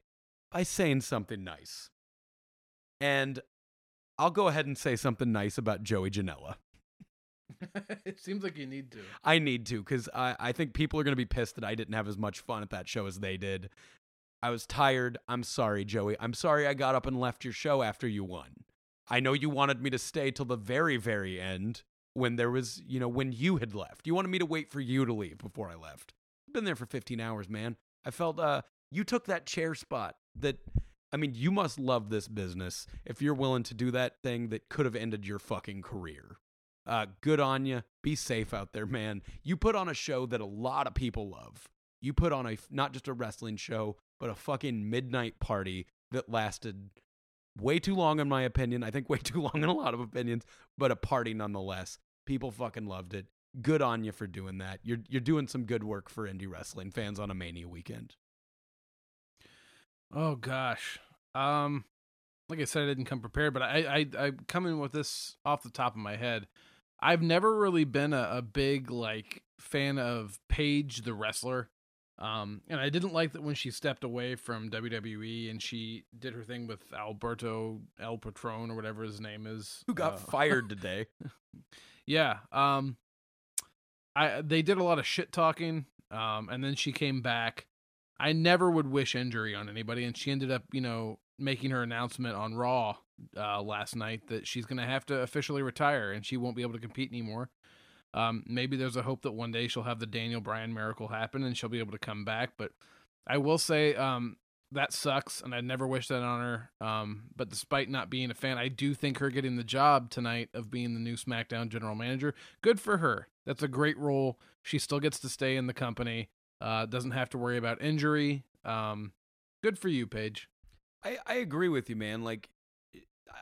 by saying something nice. And I'll go ahead and say something nice about Joey Janela. *laughs* it seems like you need to. I need to because I, I think people are going to be pissed that I didn't have as much fun at that show as they did. I was tired. I'm sorry, Joey. I'm sorry I got up and left your show after you won. I know you wanted me to stay till the very, very end when there was, you know, when you had left. You wanted me to wait for you to leave before I left. I've been there for 15 hours, man. I felt uh you took that chair spot that I mean, you must love this business if you're willing to do that thing that could have ended your fucking career. Uh, good on you. Be safe out there, man. You put on a show that a lot of people love. You put on a not just a wrestling show, but a fucking midnight party that lasted way too long, in my opinion. I think way *laughs* too long in a lot of opinions, but a party nonetheless. People fucking loved it. Good on you for doing that. You're you're doing some good work for indie wrestling fans on a Mania weekend. Oh gosh. Um like I said, I didn't come prepared, but I I I come in with this off the top of my head. I've never really been a, a big like fan of Paige the wrestler. Um and I didn't like that when she stepped away from WWE and she did her thing with Alberto El Patron or whatever his name is. Who got Uh, fired *laughs* today? Yeah. Um I they did a lot of shit talking. Um and then she came back. I never would wish injury on anybody and she ended up, you know, making her announcement on Raw uh last night that she's going to have to officially retire and she won't be able to compete anymore. Um maybe there's a hope that one day she'll have the Daniel Bryan miracle happen and she'll be able to come back, but I will say um that sucks and I never wish that on her. Um but despite not being a fan, I do think her getting the job tonight of being the new SmackDown general manager, good for her. That's a great role. She still gets to stay in the company. Uh doesn't have to worry about injury. Um good for you, Paige. I, I agree with you, man. Like,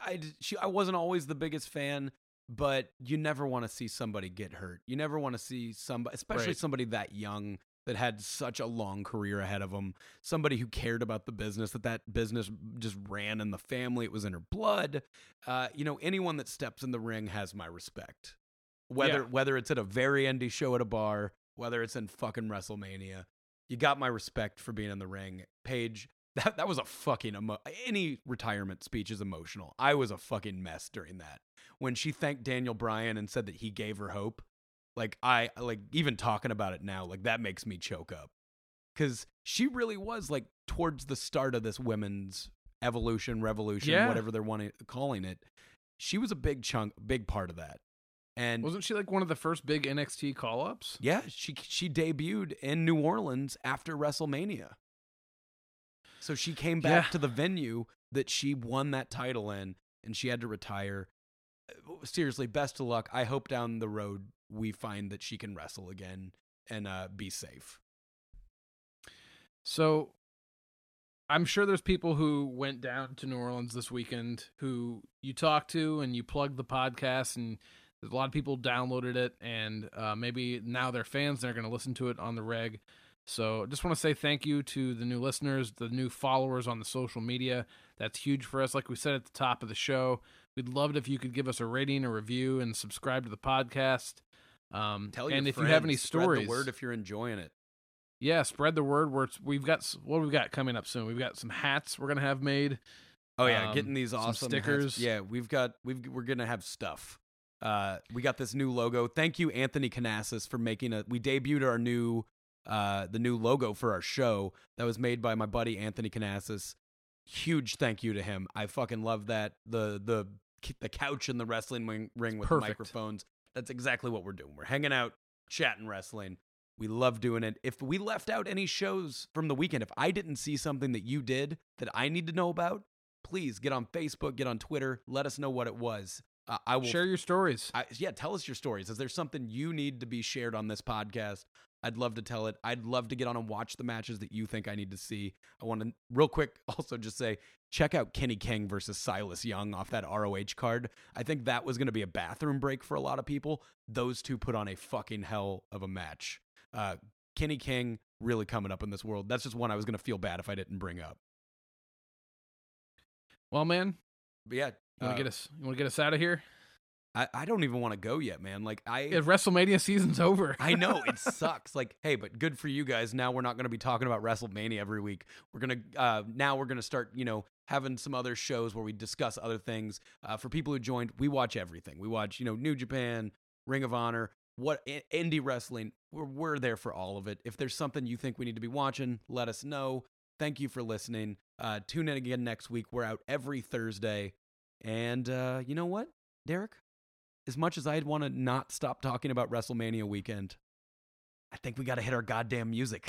I she I wasn't always the biggest fan, but you never want to see somebody get hurt. You never want to see somebody, especially Right. somebody that young that had such a long career ahead of them. Somebody who cared about the business, that that business just ran in the family. It was in her blood. Uh, you know, anyone that steps in the ring has my respect. Whether Yeah. whether it's at a very indie show at a bar, whether it's in fucking WrestleMania, you got my respect for being in the ring. Paige, *laughs* that that was a fucking emo- any retirement speech is emotional. I was a fucking mess during that. When she thanked Daniel Bryan and said that he gave her hope, like I like even talking about it now, like that makes me choke up. Cuz she really was like towards the start of this women's evolution, revolution, Yeah. whatever they're wanting calling it. She was a big chunk, big part of that. And Wasn't she like one of the first big NXT call ups? yeah, she she debuted in New Orleans after WrestleMania. So she came back Yeah. to the venue that she won that title in and she had to retire. Seriously, best of luck. I hope down the road we find that she can wrestle again and uh, be safe. So I'm sure there's people who went down to New Orleans this weekend who you talk to and you plug the podcast and a lot of people downloaded it and uh, maybe now they're fans they're going to listen to it on the reg. So just want to say thank you to the new listeners, the new followers on the social media. That's huge for us. Like we said at the top of the show, we'd love it if you could give us a rating, a review, and subscribe to the podcast. Um, Tell and your if you have any friends, spread stories, the word if you're enjoying it. yeah, spread the word. We're, we've got what we've got coming up soon. We've got some hats we're gonna have made. Oh yeah, Um, getting these some awesome hats. stickers. Yeah, we've got we've we're gonna have stuff. Uh, we got this new logo. Thank you, Anthony Canassis, for making a. We debuted our new, uh, the new logo for our show that was made by my buddy Anthony Canassis. Huge thank you to him. I fucking love that. The the the couch in the wrestling ring, ring with the microphones. That's exactly what we're doing. We're hanging out, chatting wrestling. We love doing it. If we left out any shows from the weekend, if I didn't see something that you did that I need to know about, please get on Facebook, get on Twitter, let us know what it was. Uh, I will Share your stories. I, yeah, tell us your stories. Is there something you need to be shared on this podcast? I'd love to tell it. I'd love to get on and watch the matches that you think I need to see. I want to, real quick, *laughs* also just say check out Kenny King versus Silas Young off that ROH card. I think that was going to be a bathroom break for a lot of people. Those two put on a fucking hell of a match. Uh, Kenny King really coming up in this world. That's just one I was going to feel bad if I didn't bring up. well, man, But yeah, you want uh, to get us? You want to get us out of here? I, I don't even want to go yet, man. Like I, If WrestleMania season's over, *laughs* I know it *laughs* sucks. Like, hey, but good for you guys. Now we're not going to be talking about WrestleMania every week. We're gonna uh, now we're gonna start, you know, having some other shows where we discuss other things. Uh, for people who joined, we watch everything. We watch, you know, New Japan, Ring of Honor, what indie wrestling. We're we're there for all of it. If there's something you think we need to be watching, let us know. Thank you for listening. Uh, tune in again next week. We're out every Thursday. And uh, you know what, Derrick? As much as I'd want to not stop talking about WrestleMania weekend, I think we got to hit our goddamn music.